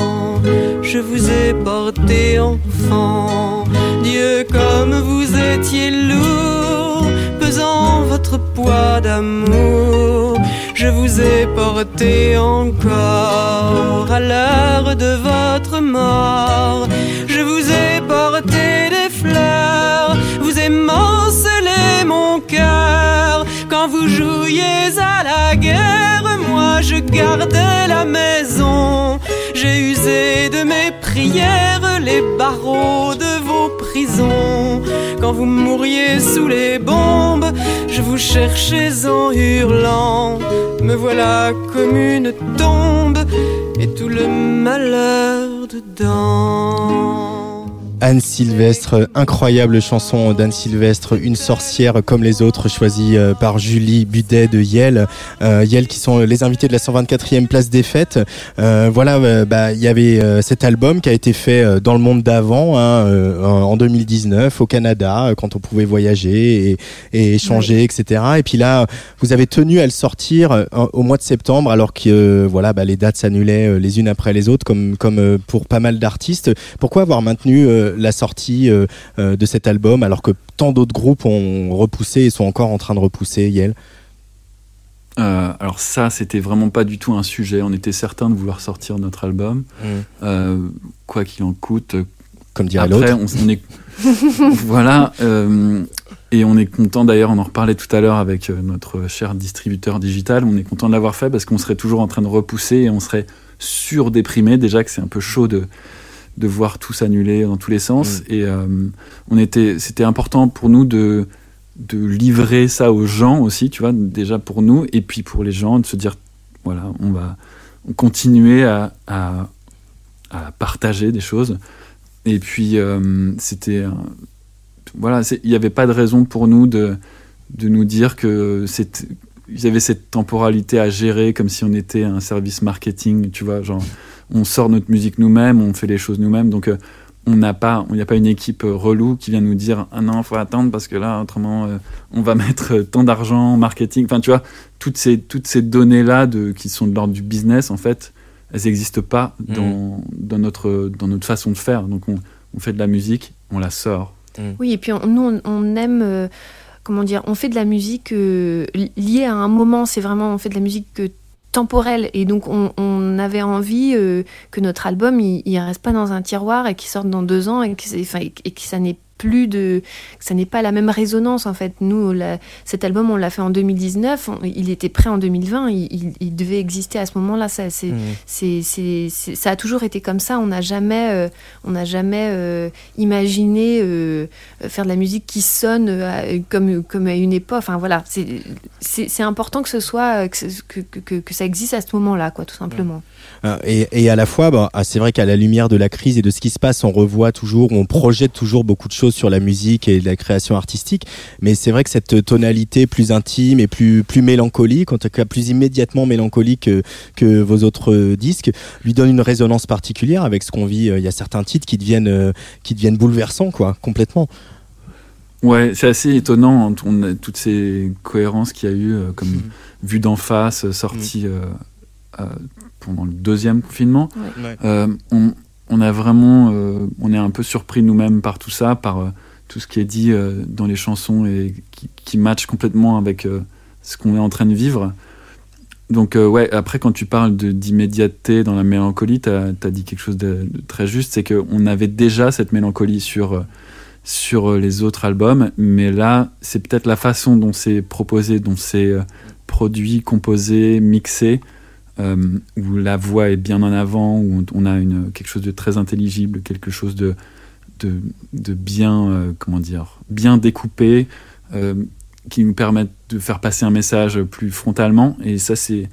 je vous ai porté enfant. Dieu, comme vous étiez lourd, pesant votre poids d'amour. Je vous ai porté encore à l'heure de votre mort. Je vous ai porté des fleurs, vous émancelez mon cœur. Quand vous jouiez à la guerre, moi je gardais la maison. J'ai usé de mes prières les barreaux de vos prisons. Quand vous mouriez sous les bombes, je vous cherchais en hurlant. Me voilà comme une tombe et tout le malheur dedans. Anne Sylvestre, incroyable chanson d'Anne Sylvestre, une sorcière comme les autres, choisie euh, par Julie Budet de Yale. Euh, Yale qui sont les invités de la 124e place des fêtes. Euh, voilà, euh, bah, il y avait cet album qui a été fait dans le monde d'avant, hein, en 2019 au Canada, quand on pouvait voyager et, et échanger, etc. Et puis là, vous avez tenu à le sortir au mois de septembre, alors que voilà, bah, les dates s'annulaient les unes après les autres, comme comme pour pas mal d'artistes. Pourquoi avoir maintenu la sortie euh, euh, de cet album alors que tant d'autres groupes ont repoussé et sont encore en train de repousser, Yel Euh, alors ça, c'était vraiment pas du tout un sujet. On était certain de vouloir sortir notre album, euh, quoi qu'il en coûte. Comme dirait Après, l'autre. on, on est voilà, euh, et on est content. D'ailleurs, on en reparlait tout à l'heure avec notre cher distributeur digital. On est content de l'avoir fait parce qu'on serait toujours en train de repousser et on serait surdéprimé. Déjà que c'est un peu chaud de de voir tout s'annuler dans tous les sens. Et euh, on était, c'était important pour nous de de livrer ça aux gens aussi, tu vois, déjà pour nous et puis pour les gens de se dire, voilà, on va continuer à, à, à partager des choses. Et puis, euh, c'était. Voilà, il n'y avait pas de raison pour nous de, de nous dire que c'était. Il y avait cette temporalité à gérer comme si on était un service marketing, tu vois, genre on sort notre musique nous-mêmes, on fait les choses nous-mêmes, donc euh, on n'a pas, il n'y a pas une équipe euh, relou qui vient nous dire ah non, faut attendre parce que là autrement euh, on va mettre tant d'argent en marketing, enfin tu vois, toutes ces toutes ces données là de qui sont de l'ordre du business en fait, elles n'existent pas dans, dans notre dans notre façon de faire, donc on, on fait de la musique, on la sort. Oui, et puis on- nous, on, on aime, euh, comment dire, on fait de la musique euh, li- liée à un moment, c'est vraiment, on fait de la musique euh, temporelle, et donc on, avait envie euh, que notre album, il, reste pas dans un tiroir et qu'il sorte dans deux ans, et que, enfin, et que ça n'ait plus de, que ça n'est pas la même résonance en fait. Nous, la- cet album, on l'a fait en 2019, on- il était prêt en 2020, il, il- il devait exister à ce moment-là. Ça, c'est, Mmh. ça a toujours été comme ça. On n'a jamais, euh, on n'a jamais euh, imaginé euh, faire de la musique qui sonne à- comme, comme à une époque. Enfin voilà, c'est, important que ce soit, que, que, que- ça existe à ce moment-là, quoi, tout simplement. Et, et à la fois, bah, ah, c'est vrai qu'à la lumière de la crise et de ce qui se passe, on revoit toujours, on projette toujours beaucoup de choses sur la musique et la création artistique. Mais c'est vrai que cette tonalité plus intime et plus plus mélancolique, en tout cas plus immédiatement mélancolique que, que vos autres euh, disques, lui donne une résonance particulière avec ce qu'on vit. Euh, Il y a certains titres qui deviennent euh, qui deviennent bouleversants, quoi, complètement. Ouais, c'est assez étonnant, hein, on a toutes ces cohérences qu'il y a eu, euh, comme Mhm. Vue d'en face, euh, sortie euh, euh, pendant le deuxième confinement. Ouais. Euh, on, on a vraiment, euh, on est un peu surpris nous-mêmes par tout ça, par euh, tout ce qui est dit euh, dans les chansons et qui, qui match complètement avec euh, ce qu'on est en train de vivre. Donc euh, ouais, après quand tu parles d'immédiateté dans la mélancolie, tu as, dit quelque chose de, de très juste, c'est qu'on avait déjà cette mélancolie sur, euh, sur euh, les autres albums, mais là c'est peut-être la façon dont c'est proposé, dont c'est euh, produit, composé, mixé, euh, où la voix est bien en avant, où on a quelque chose de très intelligible, quelque chose de, bien, euh, comment dire, bien découpé, euh, qui nous permettent de faire passer un message plus frontalement. Et ça, c'est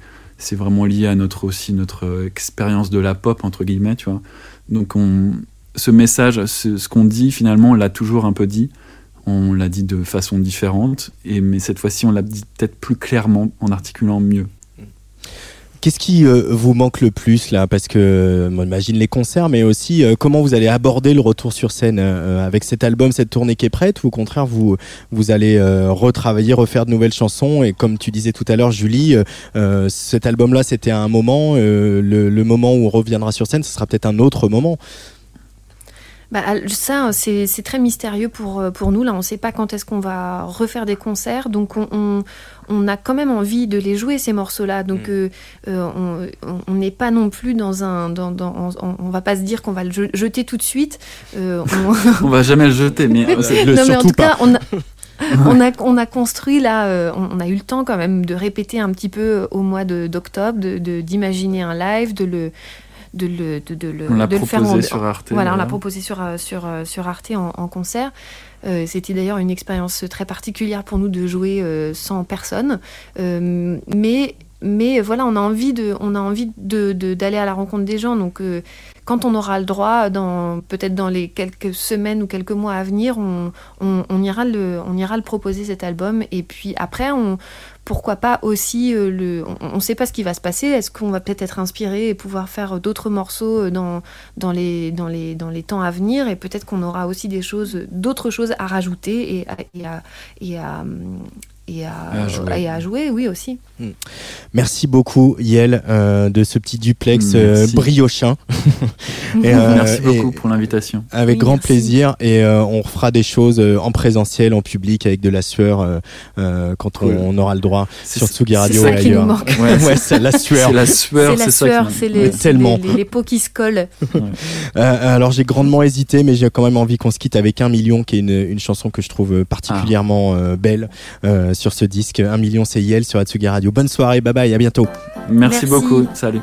vraiment lié à notre aussi notre expérience de la pop entre guillemets, tu vois. Donc on, ce message, ce, qu'on dit finalement, on l'a toujours un peu dit. On l'a dit de façon différente, mais cette fois-ci, on l'a dit peut-être plus clairement, en articulant mieux. Qu'est-ce qui euh, vous manque le plus là? Parce que euh, on imagine les concerts, mais aussi euh, comment vous allez aborder le retour sur scène euh, avec cet album, cette tournée qui est prête, ou au contraire vous vous allez euh, retravailler, refaire de nouvelles chansons? Et comme tu disais tout à l'heure, Julie, euh, cet album-là c'était un moment, le, le moment où on reviendra sur scène, ce sera peut-être un autre moment. Bah, ça, c'est c'est très mystérieux pour, euh, pour nous. Là, on ne sait pas quand est-ce qu'on va refaire des concerts. Donc, on, on, on a quand même envie de les jouer, ces morceaux-là. Donc, euh, on- n'est pas non plus dans un... Dans, dans, on, on va pas se dire qu'on va le je- jeter tout de suite. Euh, on- On va jamais le jeter, mais c'est- Le- non, mais en tout cas, on a, on, a, on a construit là, euh, on, a eu le temps quand même de répéter un petit peu au mois de- d'octobre, de- de- d'imaginer un live, de le, de le, de, de le, on l'a de le faire proposé en- sur Arte. voilà, on l'a proposé sur, euh, sur, euh, sur Arte en, en concert. Euh, C'était d'ailleurs une expérience très particulière pour nous de jouer euh, sans personne. Euh, mais, mais voilà, on a envie de, on a envie de, de- d'aller à la rencontre des gens. Donc, euh, quand on aura le droit, dans, peut-être dans les quelques semaines ou quelques mois à venir, on, on, on ira, le, on ira le proposer cet album. Et puis après, on, pourquoi pas aussi euh, le. On ne sait pas ce qui va se passer. Est-ce qu'on va peut-être être inspiré et pouvoir faire d'autres morceaux euh, dans, les, temps à venir? Et peut-être qu'on aura aussi d'autres choses à rajouter et à. À et à, À jouer. et à jouer, oui aussi. Merci beaucoup Yel euh, de ce petit duplex euh, Merci. briochin. Et, euh, Merci beaucoup et- pour l'invitation. Avec Oui, grand merci. plaisir et euh, on fera des choses euh, en présentiel, en public, avec de la sueur quand on, on aura le droit sur Tsugi Radio ça et nous ailleurs. manque. Ouais, ouais, c'est la sueur. C'est la sueur, C'est ça qui sueur, m'a- c'est les, tellement. les, les- les peaux qui se collent. Euh, alors j'ai grandement hésité, mais j'ai quand même envie qu'on se quitte avec un million, qui est une, une chanson que je trouve particulièrement euh, belle euh, sur ce disque. Un million, c'est Yel sur Atsugi Radio. Bonne soirée, bye bye, à bientôt. Merci Merci. beaucoup. Salut.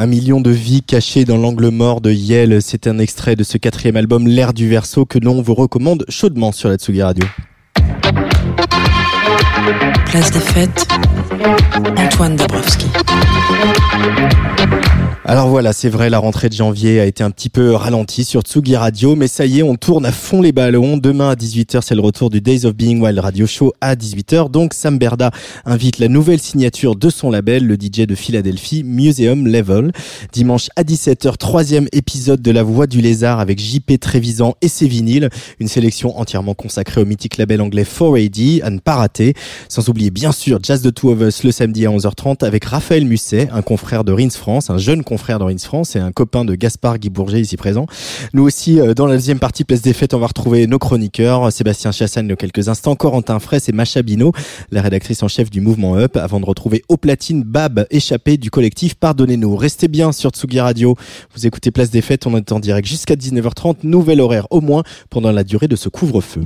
Un million de vies cachées dans l'angle mort de Yale. C'est un extrait de ce quatrième album, L'ère du verso, que l'on vous recommande chaudement sur la Tsugi Radio. Place des fêtes, Antoine Dabrowski. Alors voilà, c'est vrai, la rentrée de janvier a été un petit peu ralentie sur Tsugi Radio, mais ça y est, on tourne à fond les ballons. Demain à 18h, c'est le retour du Days of Being Wild Radio Show à 18h. Donc Sam Berda invite la nouvelle signature de son label, le DJ de Philadelphie, Museum Level. Dimanche à 17h, troisième épisode de La Voix du Lézard avec JP Trévisan et ses vinyles. Une sélection entièrement consacrée au mythique label anglais 4AD, à ne pas rater. Sans oublier bien sûr Jazz the Two of Us le samedi à 11h30 avec Raphaël Musset, un confrère de Rins France, un jeune confrère de Rins France et un copain de Gaspard Guy Bourget ici présent. Nous aussi, euh, dans la deuxième partie Place des Fêtes, on va retrouver nos chroniqueurs, Sébastien Chassagne de quelques instants, Corentin Fraisse et Macha Bino, la rédactrice en chef du mouvement Up, avant de retrouver au platine Bab, échappé du collectif Pardonnez-nous. Restez bien sur Tsugi Radio. Vous écoutez Place des Fêtes, on est en direct jusqu'à 19h30, nouvel horaire au moins pendant la durée de ce couvre-feu.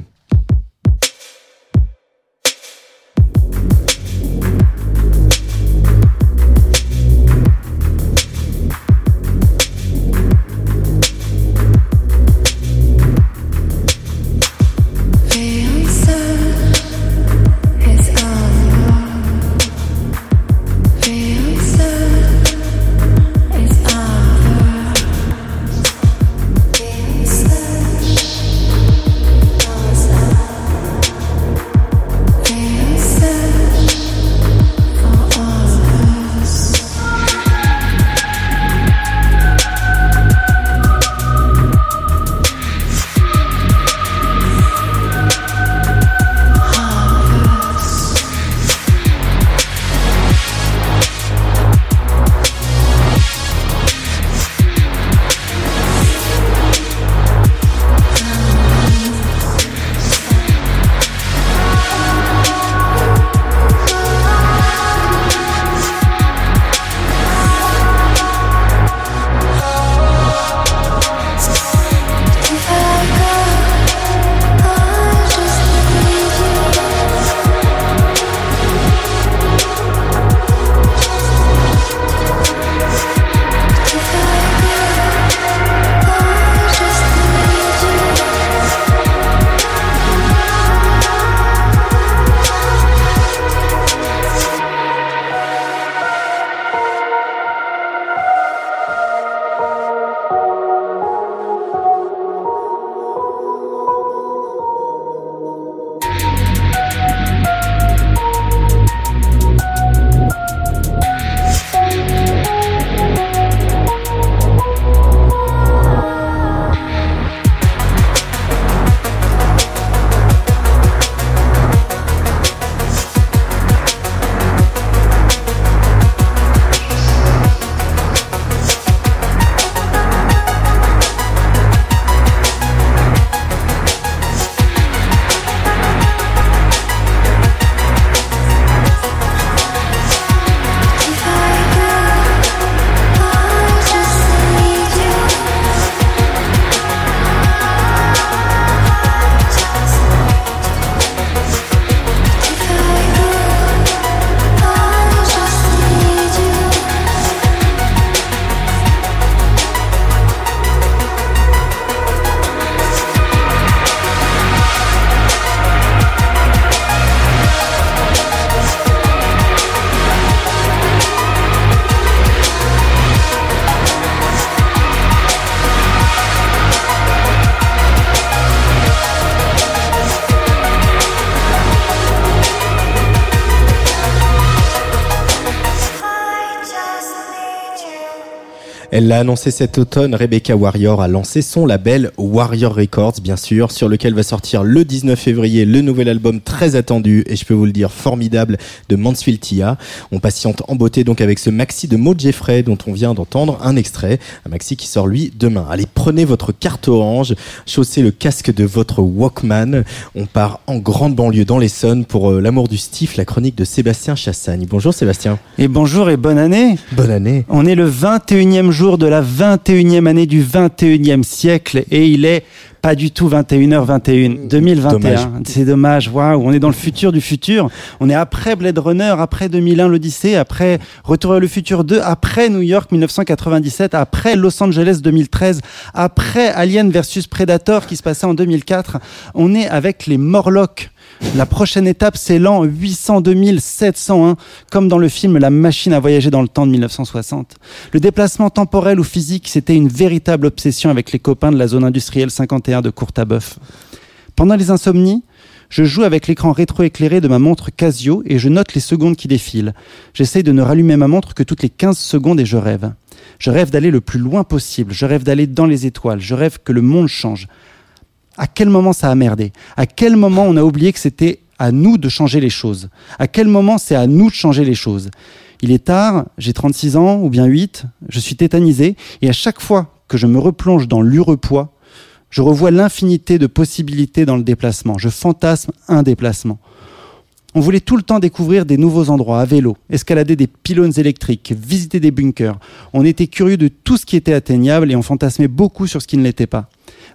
Elle l'a annoncé cet automne, Rebecca Warrior a lancé son label Warrior Records, bien sûr, sur lequel va sortir le 19 février le nouvel album très attendu et je peux vous le dire formidable de Mansfield Tia. On patiente en beauté donc avec ce maxi de Maud Jeffrey dont on vient d'entendre un extrait, un maxi qui sort lui demain. Allez, prenez votre carte orange, chaussez le casque de votre Walkman. On part en grande banlieue dans l'Essonne pour euh, l'amour du Stif, la chronique de Sébastien Chassagne. Bonjour Sébastien. Et bonjour et bonne année. Bonne année. On est le 21e jour de la 21e année du 21e siècle et il est Pas du tout 21h21, 2021. Dommage. C'est dommage. Waouh, on est dans le futur du futur. On est après Blade Runner, après 2001 l'Odyssée, après Retour vers le futur 2, après New York 1997, après Los Angeles 2013, après Alien versus Predator qui se passait en 2004. On est avec les Morlocks. La prochaine étape, c'est l'an 802 701, comme dans le film La machine à voyager dans le temps de 1960. Le déplacement temporel ou physique, c'était une véritable obsession avec les copains de la zone industrielle 51 de Courtabœuf. Pendant les insomnies, je joue avec l'écran rétroéclairé de ma montre Casio et je note les secondes qui défilent. J'essaye de ne rallumer ma montre que toutes les 15 secondes et je rêve. Je rêve d'aller le plus loin possible, je rêve d'aller dans les étoiles, je rêve que le monde change. À quel moment ça a merdé? À quel moment on a oublié que c'était à nous de changer les choses? À quel moment c'est à nous de changer les choses? Il est tard, j'ai 36 ans ou bien 8, je suis tétanisé et à chaque fois que je me replonge dans l'urepoids, je revois l'infinité de possibilités dans le déplacement. Je fantasme un déplacement. On voulait tout le temps découvrir des nouveaux endroits à vélo, escalader des pylônes électriques, visiter des bunkers. On était curieux de tout ce qui était atteignable et on fantasmait beaucoup sur ce qui ne l'était pas.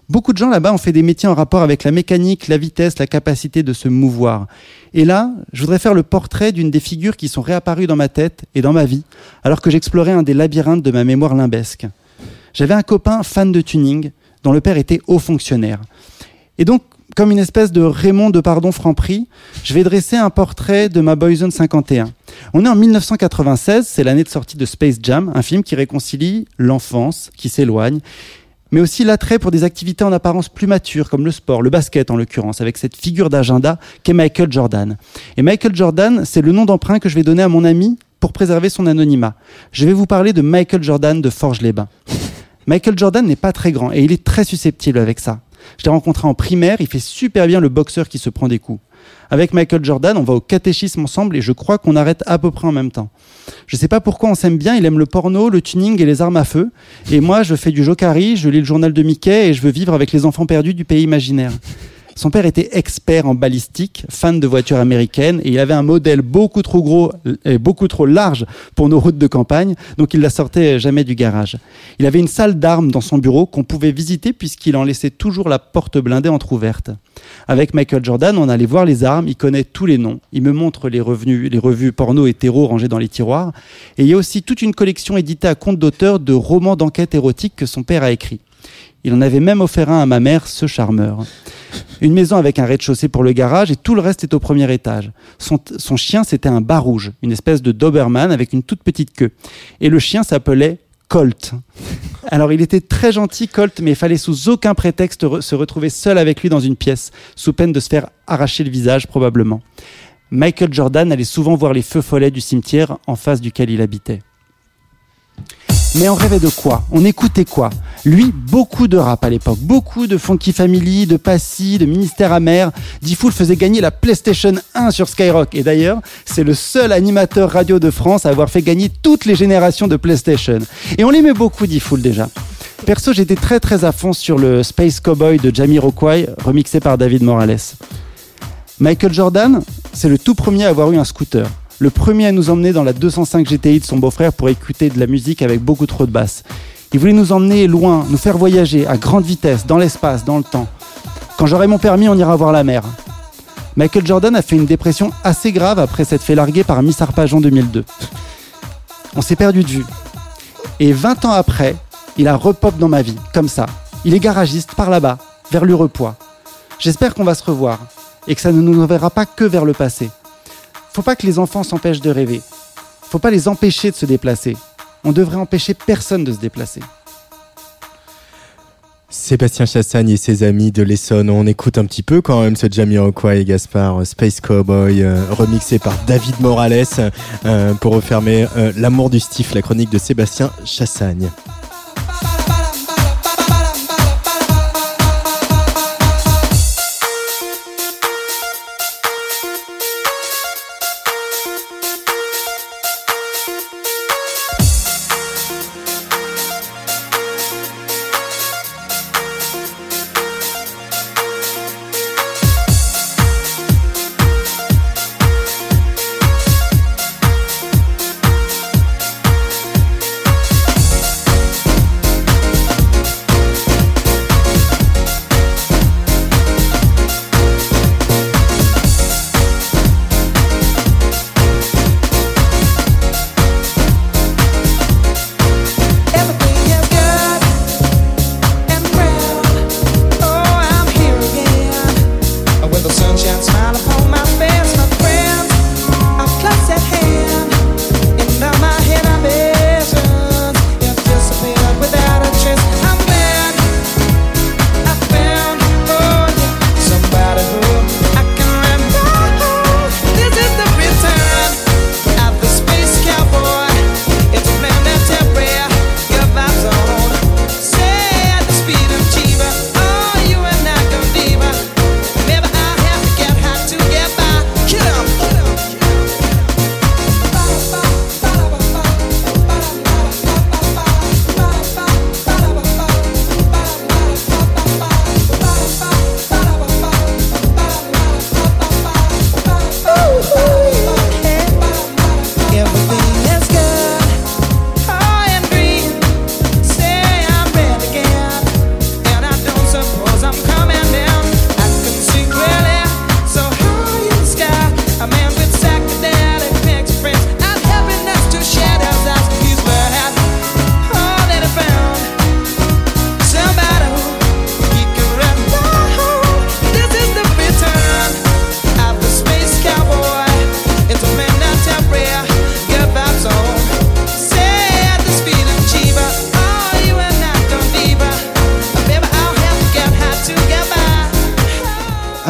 Beaucoup de gens là-bas ont fait des métiers en rapport avec la mécanique, la vitesse, la capacité de se mouvoir. Et là, je voudrais faire le portrait d'une des figures qui sont réapparues dans ma tête et dans ma vie, alors que j'explorais un des labyrinthes de ma mémoire limbesque. J'avais un copain fan de tuning, dont le père était haut fonctionnaire. Et donc, comme une espèce de Raymond de Pardon Franprix, je vais dresser un portrait de ma Boyzone 51. On est en 1996, c'est l'année de sortie de Space Jam, un film qui réconcilie l'enfance qui s'éloigne, mais aussi l'attrait pour des activités en apparence plus matures, comme le sport, le basket en l'occurrence, avec cette figure d'agenda qu'est Michael Jordan. Et Michael Jordan, c'est le nom d'emprunt que je vais donner à mon ami pour préserver son anonymat. Je vais vous parler de Michael Jordan de Forges-les-Bains. Michael Jordan n'est pas très grand et il est très susceptible avec ça. Je l'ai rencontré en primaire, il fait super bien le boxeur qui se prend des coups. Avec Michael Jordan, on va au catéchisme ensemble et je crois qu'on arrête à peu près en même temps. Je sais pas pourquoi on s'aime bien, il aime le porno, le tuning et les armes à feu. Et moi, je fais du jokari, je lis le journal de Mickey et je veux vivre avec les enfants perdus du pays imaginaire. Son père était expert en balistique, fan de voitures américaines, et il avait un modèle beaucoup trop gros et beaucoup trop large pour nos routes de campagne, donc il la sortait jamais du garage. Il avait une salle d'armes dans son bureau qu'on pouvait visiter puisqu'il en laissait toujours la porte blindée entr'ouverte. Avec Michael Jordan, on allait voir les armes, il connaît tous les noms, il me montre les, revues porno hétéro rangées dans les tiroirs, et il y a aussi toute une collection éditée à compte d'auteur de romans d'enquête érotique que son père a écrit. Il en avait même offert un à ma mère, ce charmeur. Une maison avec un rez-de-chaussée pour le garage et tout le reste est au premier étage. Son, chien, c'était un bas rouge, une espèce de Doberman avec une toute petite queue. Et le chien s'appelait Colt. Alors il était très gentil, Colt, mais il fallait sous aucun prétexte se retrouver seul avec lui dans une pièce, sous peine de se faire arracher le visage probablement. Michael Jordan allait souvent voir les feux follets du cimetière en face duquel il habitait. Mais on rêvait de quoi? On écoutait quoi? Lui, beaucoup de rap à l'époque, beaucoup de Funky Family, de Passy, de Ministère Amer. Diffoul faisait gagner la PlayStation 1 sur Skyrock. Et d'ailleurs, c'est le seul animateur radio de France à avoir fait gagner toutes les générations de PlayStation. Et on l'aimait beaucoup, Diffoul déjà. Perso, j'étais très très à fond sur le Space Cowboy de Jamiroquai, remixé par David Morales. Michael Jordan, c'est le tout premier à avoir eu un scooter. Le premier à nous emmener dans la 205 GTI de son beau-frère pour écouter de la musique avec beaucoup trop de basse. Il voulait nous emmener loin, nous faire voyager à grande vitesse, dans l'espace, dans le temps. Quand j'aurai mon permis, on ira voir la mer. Michael Jordan a fait une dépression assez grave après s'être fait larguer par Miss Arpajon 2002. On s'est perdu de vue. Et 20 ans après, il a repop dans ma vie, comme ça. Il est garagiste par là-bas, vers l'Urepoix. J'espère qu'on va se revoir et que ça ne nous enverra pas que vers le passé. Faut pas que les enfants s'empêchent de rêver. Faut pas les empêcher de se déplacer. On devrait empêcher personne de se déplacer. Sébastien Chassagne et ses amis de l'Essonne. On écoute un petit peu quand même ce Jamiroquai et Gaspard euh, Space Cowboy euh, remixé par David Morales euh, pour refermer l'amour du stiff, la chronique de Sébastien Chassagne.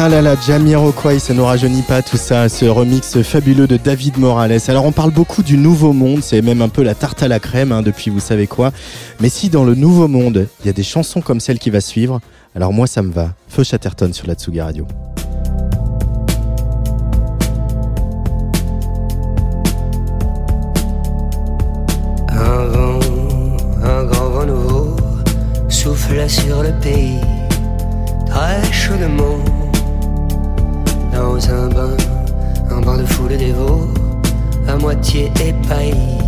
Ah là là, Jamiroquai, ça nous rajeunit pas tout ça, ce remix fabuleux de David Morales. Alors on parle beaucoup du nouveau monde, c'est même un peu la tarte à la crème hein, depuis vous savez quoi. Mais si dans le nouveau monde, il y a des chansons comme celle qui va suivre, alors moi ça me va. Feu Chatterton sur la Tsuga Radio. Un vent, un grand vent nouveau souffle sur le pays, très chaudement. Dans un bain, un bain de foule dévot, à moitié épaillis.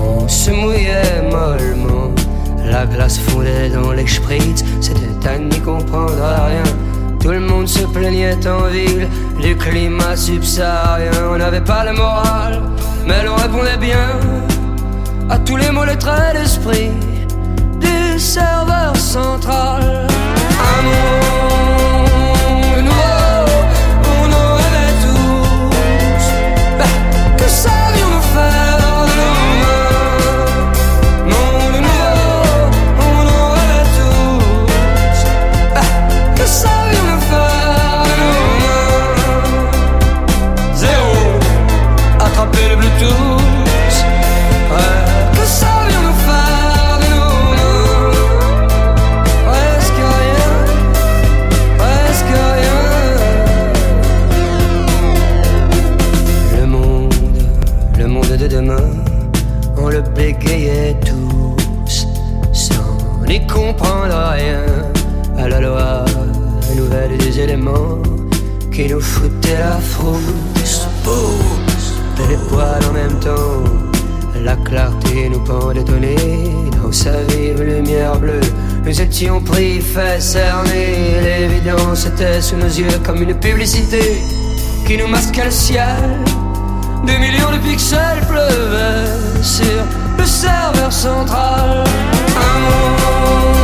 On se mouillait mollement, la glace fondait dans les spritz, c'était à n'y comprendre rien. Tout le monde se plaignait en ville du climat subsaharien. On n'avait pas le moral, mais l'on répondait bien à tous les mots, les traits d'esprit du serveur central. Qui nous foutaient la frousse. Les poils en même temps. La clarté nous pendait au nez dans sa vive lumière bleue. Nous étions pris, fait cerner. L'évidence était sous nos yeux comme une publicité qui nous masquait le ciel. Des millions de pixels pleuvaient sur le serveur central. Un monde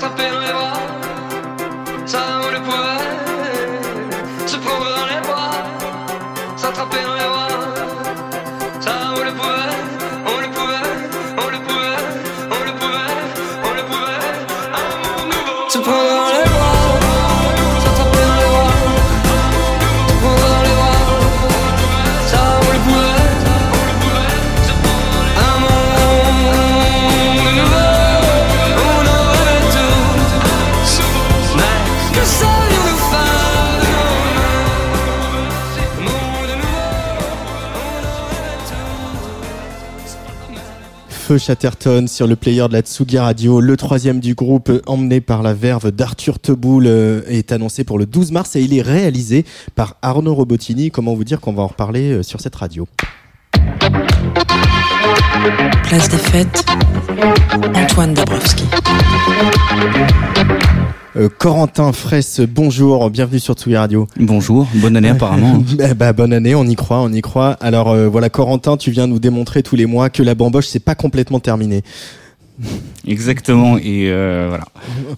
les bras, ça on le Chatterton sur le player de la Tsugi Radio. Le troisième du groupe, emmené par la verve d'Arthur Teboul, euh, est annoncé pour le 12 mars et il est réalisé par Arnaud Robotini. Comment vous dire qu'on va en reparler euh, sur cette radio? Place des fêtes, Antoine Dabrowski. Euh, Corentin Fraisse, bonjour, bienvenue sur Tsugi Radio. Bonjour, bonne année apparemment. Bah, bah, bonne année, on y croit, on y croit. Alors euh, voilà, Corentin, tu viens nous démontrer tous les mois que la bamboche, c'est pas complètement terminé. Exactement. Et euh, voilà.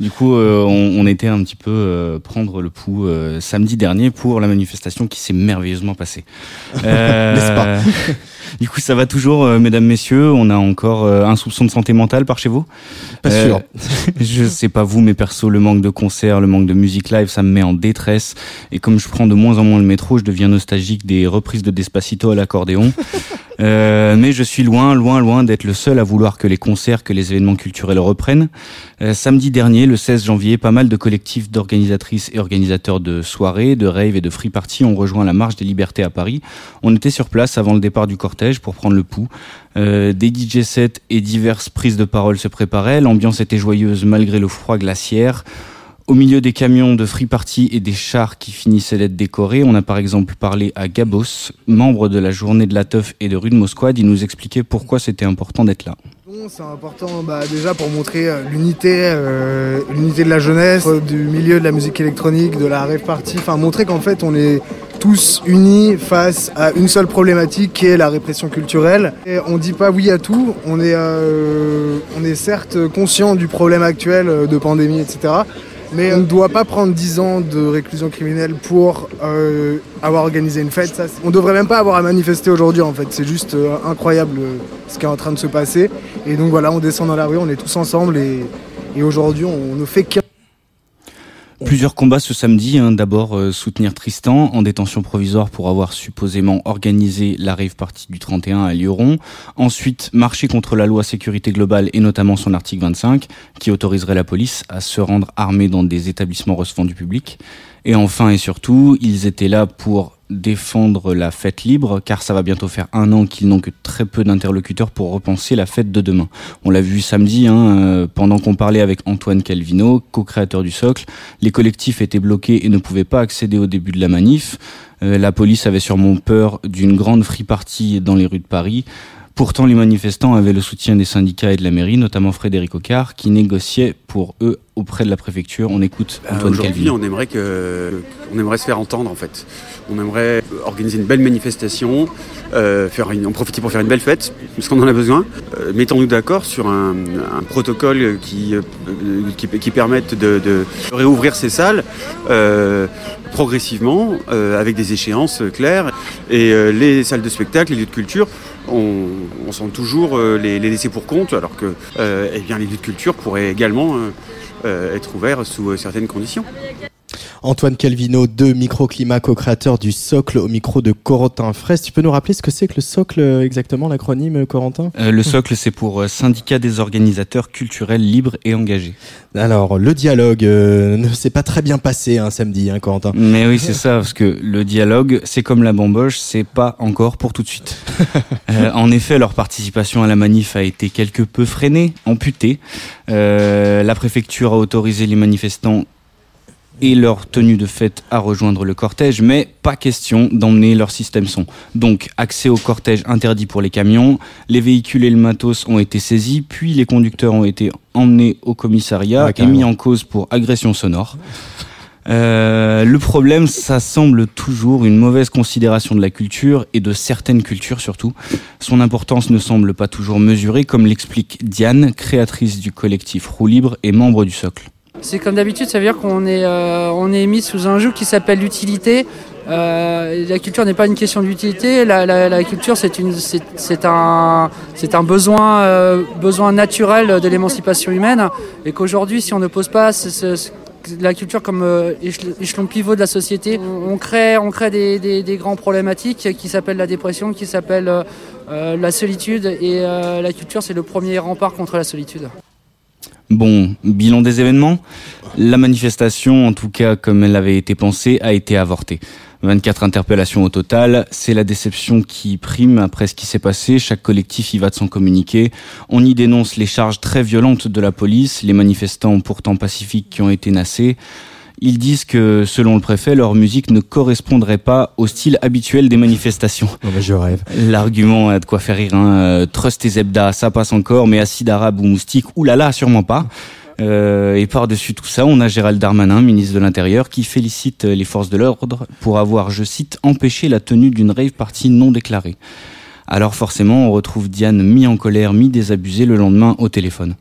Du coup, euh, on, on était un petit peu euh, prendre le pouls euh, samedi dernier pour la manifestation qui s'est merveilleusement passée. Euh, N'est-ce pas Du coup, ça va toujours, euh, mesdames, messieurs. On a encore euh, un soupçon de santé mentale par chez vous? Pas sûr. Je sais pas vous, mais perso, le manque de concerts, le manque de musique live, ça me met en détresse. Et comme je prends de moins en moins le métro, je deviens nostalgique des reprises de Despacito à l'accordéon. Euh, mais je suis loin, loin, loin d'être le seul à vouloir que les concerts, que les événements culturels reprennent. Euh, samedi dernier, le 16 janvier, pas mal de collectifs d'organisatrices et organisateurs de soirées, de raves et de free parties ont rejoint la Marche des Libertés à Paris. On était sur place avant le départ du cortège pour prendre le pouls. Euh, des DJ sets et diverses prises de parole se préparaient. L'ambiance était joyeuse malgré le froid glaciaire. Au milieu des camions de free party et des chars qui finissaient d'être décorés, on a par exemple parlé à Gabos, membre de la journée de la teuf et de Rue de Mosquad. Il nous expliquait pourquoi c'était important d'être là. C'est important bah, déjà pour montrer euh, l'unité, euh, l'unité de la jeunesse, euh, du milieu de la musique électronique, de la rave party, enfin montrer qu'en fait on est tous unis face à une seule problématique qui est la répression culturelle. Et on dit pas oui à tout, on est, on est certes conscient du problème actuel de pandémie, etc. Mais on ne doit pas prendre 10 ans de réclusion criminelle pour euh, avoir organisé une fête. Ça, on devrait même pas avoir à manifester aujourd'hui en fait. C'est juste euh, incroyable euh, ce qui est en train de se passer. Et donc voilà, on descend dans la rue, on est tous ensemble et, et aujourd'hui on ne fait qu'un. Plusieurs combats ce samedi. hein. D'abord, euh, soutenir Tristan en détention provisoire pour avoir supposément organisé la party du 31 à Lyon. Ensuite, marcher contre la loi sécurité globale et notamment son article 25 qui autoriserait la police à se rendre armée dans des établissements recevant du public. Et enfin et surtout, ils étaient là pour défendre la fête libre, car ça va bientôt faire un an qu'ils n'ont que très peu d'interlocuteurs pour repenser la fête de demain. On l'a vu samedi, hein, euh, pendant qu'on parlait avec Antoine Calvino, co-créateur du Socle, les collectifs étaient bloqués et ne pouvaient pas accéder au début de la manif. Euh, la police avait sûrement peur d'une grande free dans les rues de Paris. Pourtant, les manifestants avaient le soutien des syndicats et de la mairie, notamment Frédéric Ocard, qui négociait pour eux auprès de la préfecture. On écoute Euh, Antoine Aujourd'hui, Calvino. on aimerait que, on aimerait se faire entendre en fait. On aimerait organiser une belle manifestation, euh, faire une, en profiter pour faire une belle fête, parce qu'on en a besoin. Euh, Mettons-nous d'accord sur un, un protocole qui, euh, qui, qui permette de, de réouvrir ces salles euh, progressivement, euh, avec des échéances claires. Et euh, les salles de spectacle, les lieux de culture, on, sent toujours euh, les, laisser pour compte, alors que euh, eh bien, les lieux de culture pourraient également euh, être ouverts sous certaines conditions. Antoine Calvino de Microclimat, co-créateur du Socle au micro de Corentin Fraisse. Tu peux nous rappeler ce que c'est que le Socle euh, exactement, l'acronyme euh, Corentin? Euh, le socle, c'est pour syndicat des organisateurs culturels libres et engagés. Alors, le dialogue euh, ne s'est pas très bien passé un samedi, hein, Corentin. Mais oui, c'est ça, parce que le dialogue, c'est comme la bamboche, c'est pas encore pour tout de suite. Euh, en effet, leur participation à la manif a été quelque peu freinée, amputée. La préfecture a autorisé les manifestants et leur tenue de fête à rejoindre le cortège, mais pas question d'emmener leur système son. Donc, accès au cortège interdit pour les camions, les véhicules et le matos ont été saisis, puis les conducteurs ont été emmenés au commissariat Ouais, et mis en cause pour agression sonore. Euh, le problème, ça semble toujours une mauvaise considération de la culture et de certaines cultures surtout. Son importance ne semble pas toujours mesurée, comme l'explique Diane, créatrice du collectif Roue Libre et membre du Socle. C'est comme d'habitude, ça veut dire qu'on est, euh, on est mis sous un joug qui s'appelle l'utilité. Euh, la culture n'est pas une question d'utilité, la, la- la culture c'est une- c'est- c'est un, c'est un besoin, euh, besoin naturel de l'émancipation humaine et qu'aujourd'hui si on ne pose pas ce- ce- la culture comme euh, échelon pivot de la société, on, crée, on crée des, des- des grands problématiques qui s'appellent la dépression, qui s'appellent euh, euh, la solitude et la culture c'est le premier rempart contre la solitude. Bon, bilan des événements. La manifestation, en tout cas comme elle avait été pensée, a été avortée. 24 interpellations au total, c'est la déception qui prime après ce qui s'est passé, chaque collectif y va de son communiqué. On y dénonce les charges très violentes de la police, les manifestants pourtant pacifiques qui ont été nassés. Ils disent que, selon le préfet, leur musique ne correspondrait pas au style habituel des manifestations. Je rêve. L'argument a de quoi faire rire. Hein. Euh, Trust et Zebda, ça passe encore, mais acide arabe ou moustique, oulala, sûrement pas. Euh, et par-dessus tout ça, on a Gérald Darmanin, ministre de l'Intérieur, qui félicite les forces de l'ordre pour avoir, je cite, empêché la tenue d'une rave party non déclarée. Alors forcément, on retrouve Diane mi en colère, mi désabusée le lendemain au téléphone.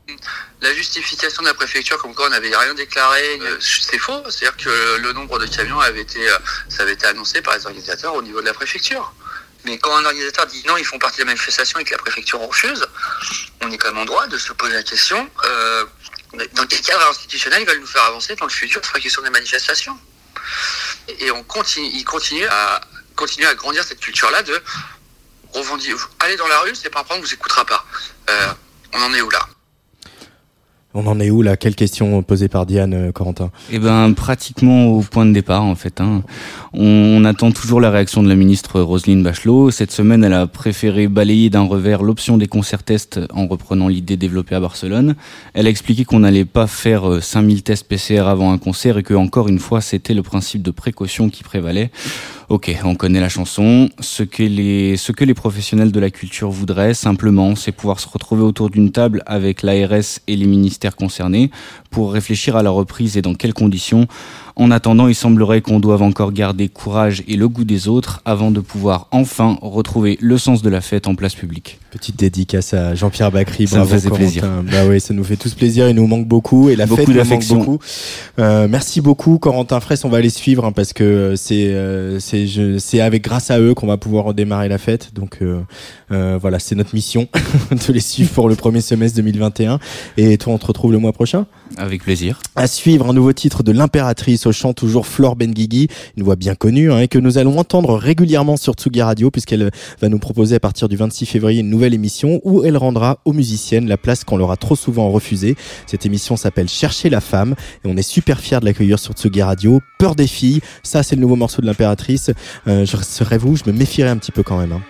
La justification de la préfecture, comme quoi on n'avait rien déclaré, euh, c'est faux. C'est-à-dire que le nombre de camions avait été, euh, ça avait été annoncé par les organisateurs au niveau de la préfecture. Mais quand un organisateur dit non, ils font partie de la manifestation et que la préfecture refuse, on est quand même en droit de se poser la question euh, dans quel cadre institutionnel ils veulent nous faire avancer dans le futur sur la question des manifestations? Et on continue, ils continuent à continuer à grandir cette culture-là de revendiquer. Allez dans la rue, c'est pas un problème, on vous écoutera pas. Euh, on en est où là? On en est où là? Quelle question posée par Diane, euh, Corentin? Eh ben, pratiquement au point de départ, en fait. Hein. On, on attend toujours la réaction de la ministre Roselyne Bachelot. Cette semaine, elle a préféré balayer d'un revers l'option des concerts tests en reprenant l'idée développée à Barcelone. Elle a expliqué qu'on n'allait pas faire euh, 5000 tests PCR avant un concert et que, encore une fois, c'était le principe de précaution qui prévalait. Ok, on connaît la chanson. Ce que les, professionnels de la culture voudraient, simplement, c'est pouvoir se retrouver autour d'une table avec l'ARS et les ministères concernés pour réfléchir à la reprise et dans quelles conditions. En attendant, il semblerait qu'on doive encore garder courage et le goût des autres avant de pouvoir enfin retrouver le sens de la fête en place publique. Petite dédicace à Jean-Pierre Bacry. Ça bravo, faisait Corentin. plaisir. Bah oui, ça nous fait tous plaisir. Il nous manque beaucoup et la Beaucoup fête nous manque beaucoup. Euh, merci beaucoup, Corentin Fraisse. On va les suivre hein, parce que euh, c'est euh, c'est avec grâce à eux qu'on va pouvoir redémarrer la fête. Donc euh, voilà, c'est notre mission de les suivre pour le premier semestre 2021. Et toi, on te retrouve le mois prochain? Avec plaisir. À suivre un nouveau titre de l'impératrice au chant toujours Flore Benguigui, une voix bien connue hein, et que nous allons entendre régulièrement sur Tsugi Radio puisqu'elle va nous proposer à partir du 26 février une nouvelle émission où elle rendra aux musiciennes la place qu'on leur a trop souvent refusée. Cette émission s'appelle Chercher la femme et on est super fiers de l'accueillir sur Tsugi Radio. Peur des filles, ça c'est le nouveau morceau de l'impératrice. Euh, je serais vous, je me méfierais un petit peu quand même. hein.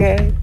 Un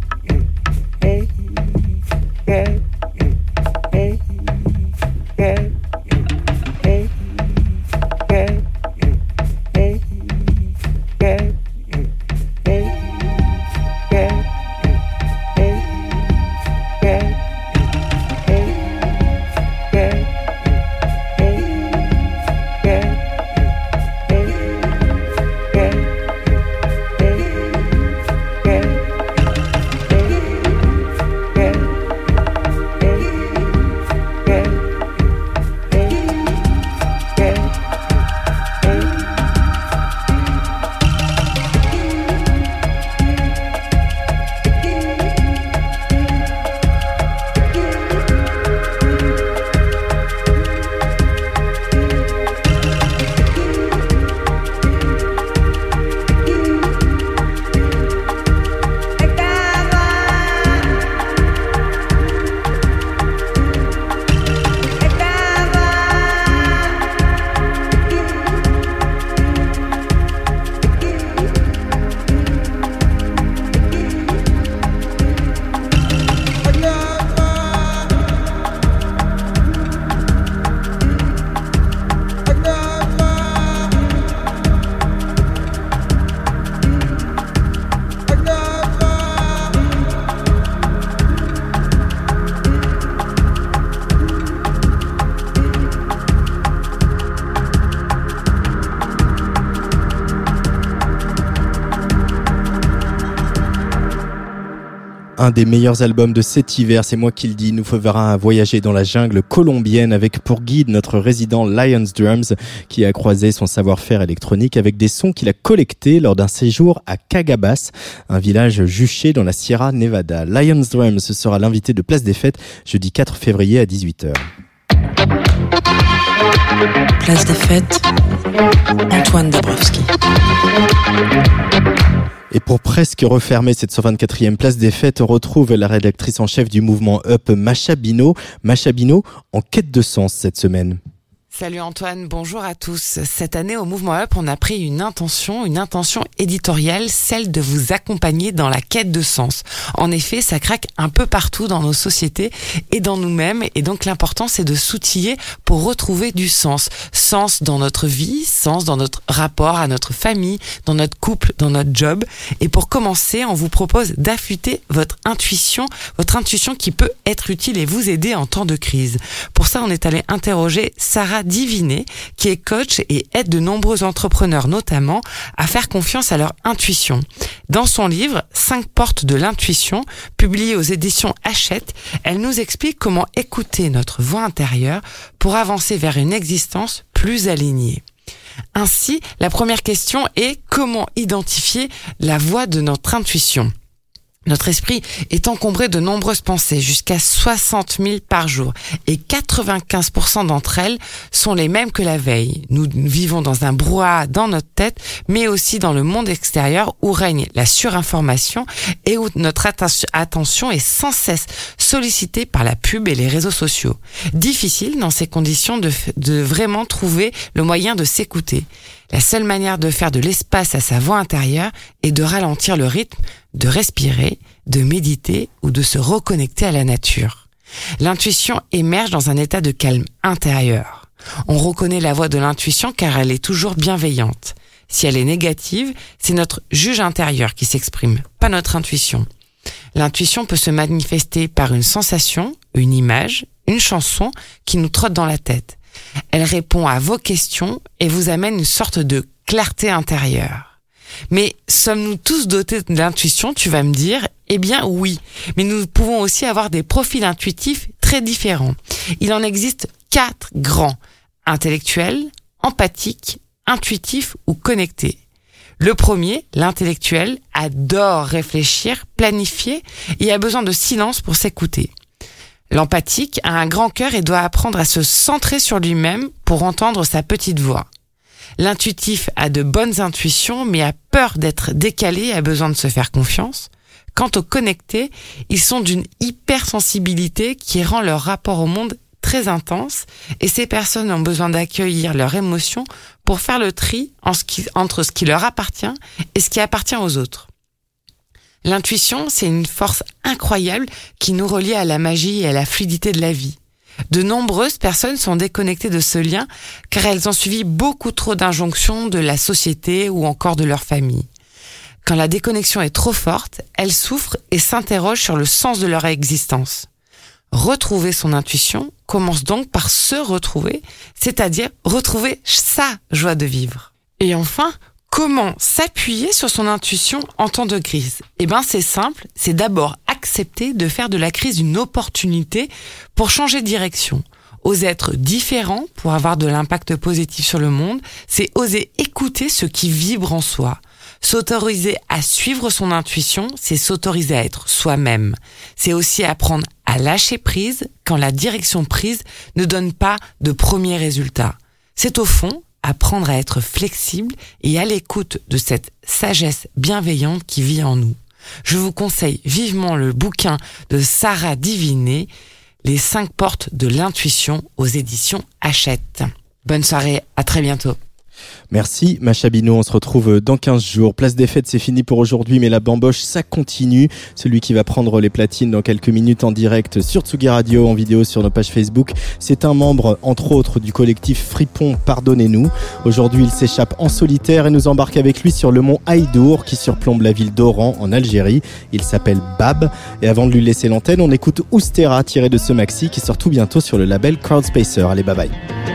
des meilleurs albums de cet hiver, c'est moi qui le dis, nous fera voyager dans la jungle colombienne avec pour guide notre résident Lions Drums qui a croisé son savoir-faire électronique avec des sons qu'il a collectés lors d'un séjour à Cagabas, un village juché dans la Sierra Nevada. Lions Drums sera l'invité de Place des Fêtes jeudi 4 février à 18h. Place des fêtes, Antoine Dabrowski. Et pour presque refermer cette 124e place des fêtes, on retrouve la rédactrice en chef du mouvement Up, Macha Bino. Macha Bino, en quête de sens cette semaine. Salut Antoine, bonjour à tous. Cette année au Mouvement Up, on a pris une intention, une intention éditoriale, celle de vous accompagner dans la quête de sens. En effet, ça craque un peu partout dans nos sociétés et dans nous-mêmes et donc l'important c'est de s'outiller pour retrouver du sens. Sens dans notre vie, sens dans notre rapport à notre famille, dans notre couple, dans notre job. Et pour commencer, on vous propose d'affûter votre intuition, votre intuition qui peut être utile et vous aider en temps de crise. Pour ça, on est allé interroger Sarah Diviné, qui est coach et aide de nombreux entrepreneurs notamment à faire confiance à leur intuition. Dans son livre 5 portes de l'intuition, publié aux éditions Hachette, elle nous explique comment écouter notre voix intérieure pour avancer vers une existence plus alignée. Ainsi, la première question est comment identifier la voix de notre intuition? Notre esprit est encombré de nombreuses pensées, jusqu'à 60 000 par jour, et 95% d'entre elles sont les mêmes que la veille. Nous vivons dans un brouhaha dans notre tête, mais aussi dans le monde extérieur où règne la surinformation et où notre attention est sans cesse sollicitée par la pub et les réseaux sociaux. Difficile dans ces conditions de, de vraiment trouver le moyen de s'écouter. La seule manière de faire de l'espace à sa voix intérieure est de ralentir le rythme, de respirer, de méditer ou de se reconnecter à la nature. L'intuition émerge dans un état de calme intérieur. On reconnaît la voix de l'intuition car elle est toujours bienveillante. Si elle est négative, c'est notre juge intérieur qui s'exprime, pas notre intuition. L'intuition peut se manifester par une sensation, une image, une chanson qui nous trotte dans la tête. Elle répond à vos questions et vous amène une sorte de clarté intérieure. Mais sommes-nous tous dotés d'intuition, tu vas me dire? Eh bien oui, mais nous pouvons aussi avoir des profils intuitifs très différents. Il en existe quatre grands, intellectuels, empathiques, intuitifs ou connectés. Le premier, l'intellectuel, adore réfléchir, planifier et a besoin de silence pour s'écouter. L'empathique a un grand cœur et doit apprendre à se centrer sur lui-même pour entendre sa petite voix. L'intuitif a de bonnes intuitions mais a peur d'être décalé et a besoin de se faire confiance. Quant aux connectés, ils sont d'une hypersensibilité qui rend leur rapport au monde très intense et ces personnes ont besoin d'accueillir leurs émotions pour faire le tri entre ce qui leur appartient et ce qui appartient aux autres. L'intuition, c'est une force incroyable qui nous relie à la magie et à la fluidité de la vie. De nombreuses personnes sont déconnectées de ce lien car elles ont suivi beaucoup trop d'injonctions de la société ou encore de leur famille. Quand la déconnexion est trop forte, elles souffrent et s'interrogent sur le sens de leur existence. Retrouver son intuition commence donc par se retrouver, c'est-à-dire retrouver sa joie de vivre. Et enfin, Comment s'appuyer sur son intuition en temps de crise Eh ben, c'est simple, c'est d'abord accepter de faire de la crise une opportunité pour changer de direction. Oser être différent pour avoir de l'impact positif sur le monde, c'est oser écouter ce qui vibre en soi. S'autoriser à suivre son intuition, c'est s'autoriser à être soi-même. C'est aussi apprendre à lâcher prise quand la direction prise ne donne pas de premiers résultats. C'est au fond apprendre à être flexible et à l'écoute de cette sagesse bienveillante qui vit en nous. Je vous conseille vivement le bouquin de Sarah Diviné, Les cinq portes de l'intuition aux éditions Hachette. Bonne soirée, à très bientôt. Merci Macha Bino, on se retrouve dans 15 jours. Place des fêtes, c'est fini pour aujourd'hui, mais la bamboche, ça continue. Celui qui va prendre les platines dans quelques minutes en direct sur Tsugi Radio, en vidéo sur nos pages Facebook, c'est un membre, entre autres, du collectif Fripon Pardonnez-nous. Aujourd'hui, il s'échappe en solitaire et nous embarque avec lui sur le mont Haïdour qui surplombe la ville d'Oran en Algérie. Il s'appelle Bab. Et avant de lui laisser l'antenne, on écoute Oustera tiré de ce maxi qui sort tout bientôt sur le label Crowdspacer. Allez, bye bye.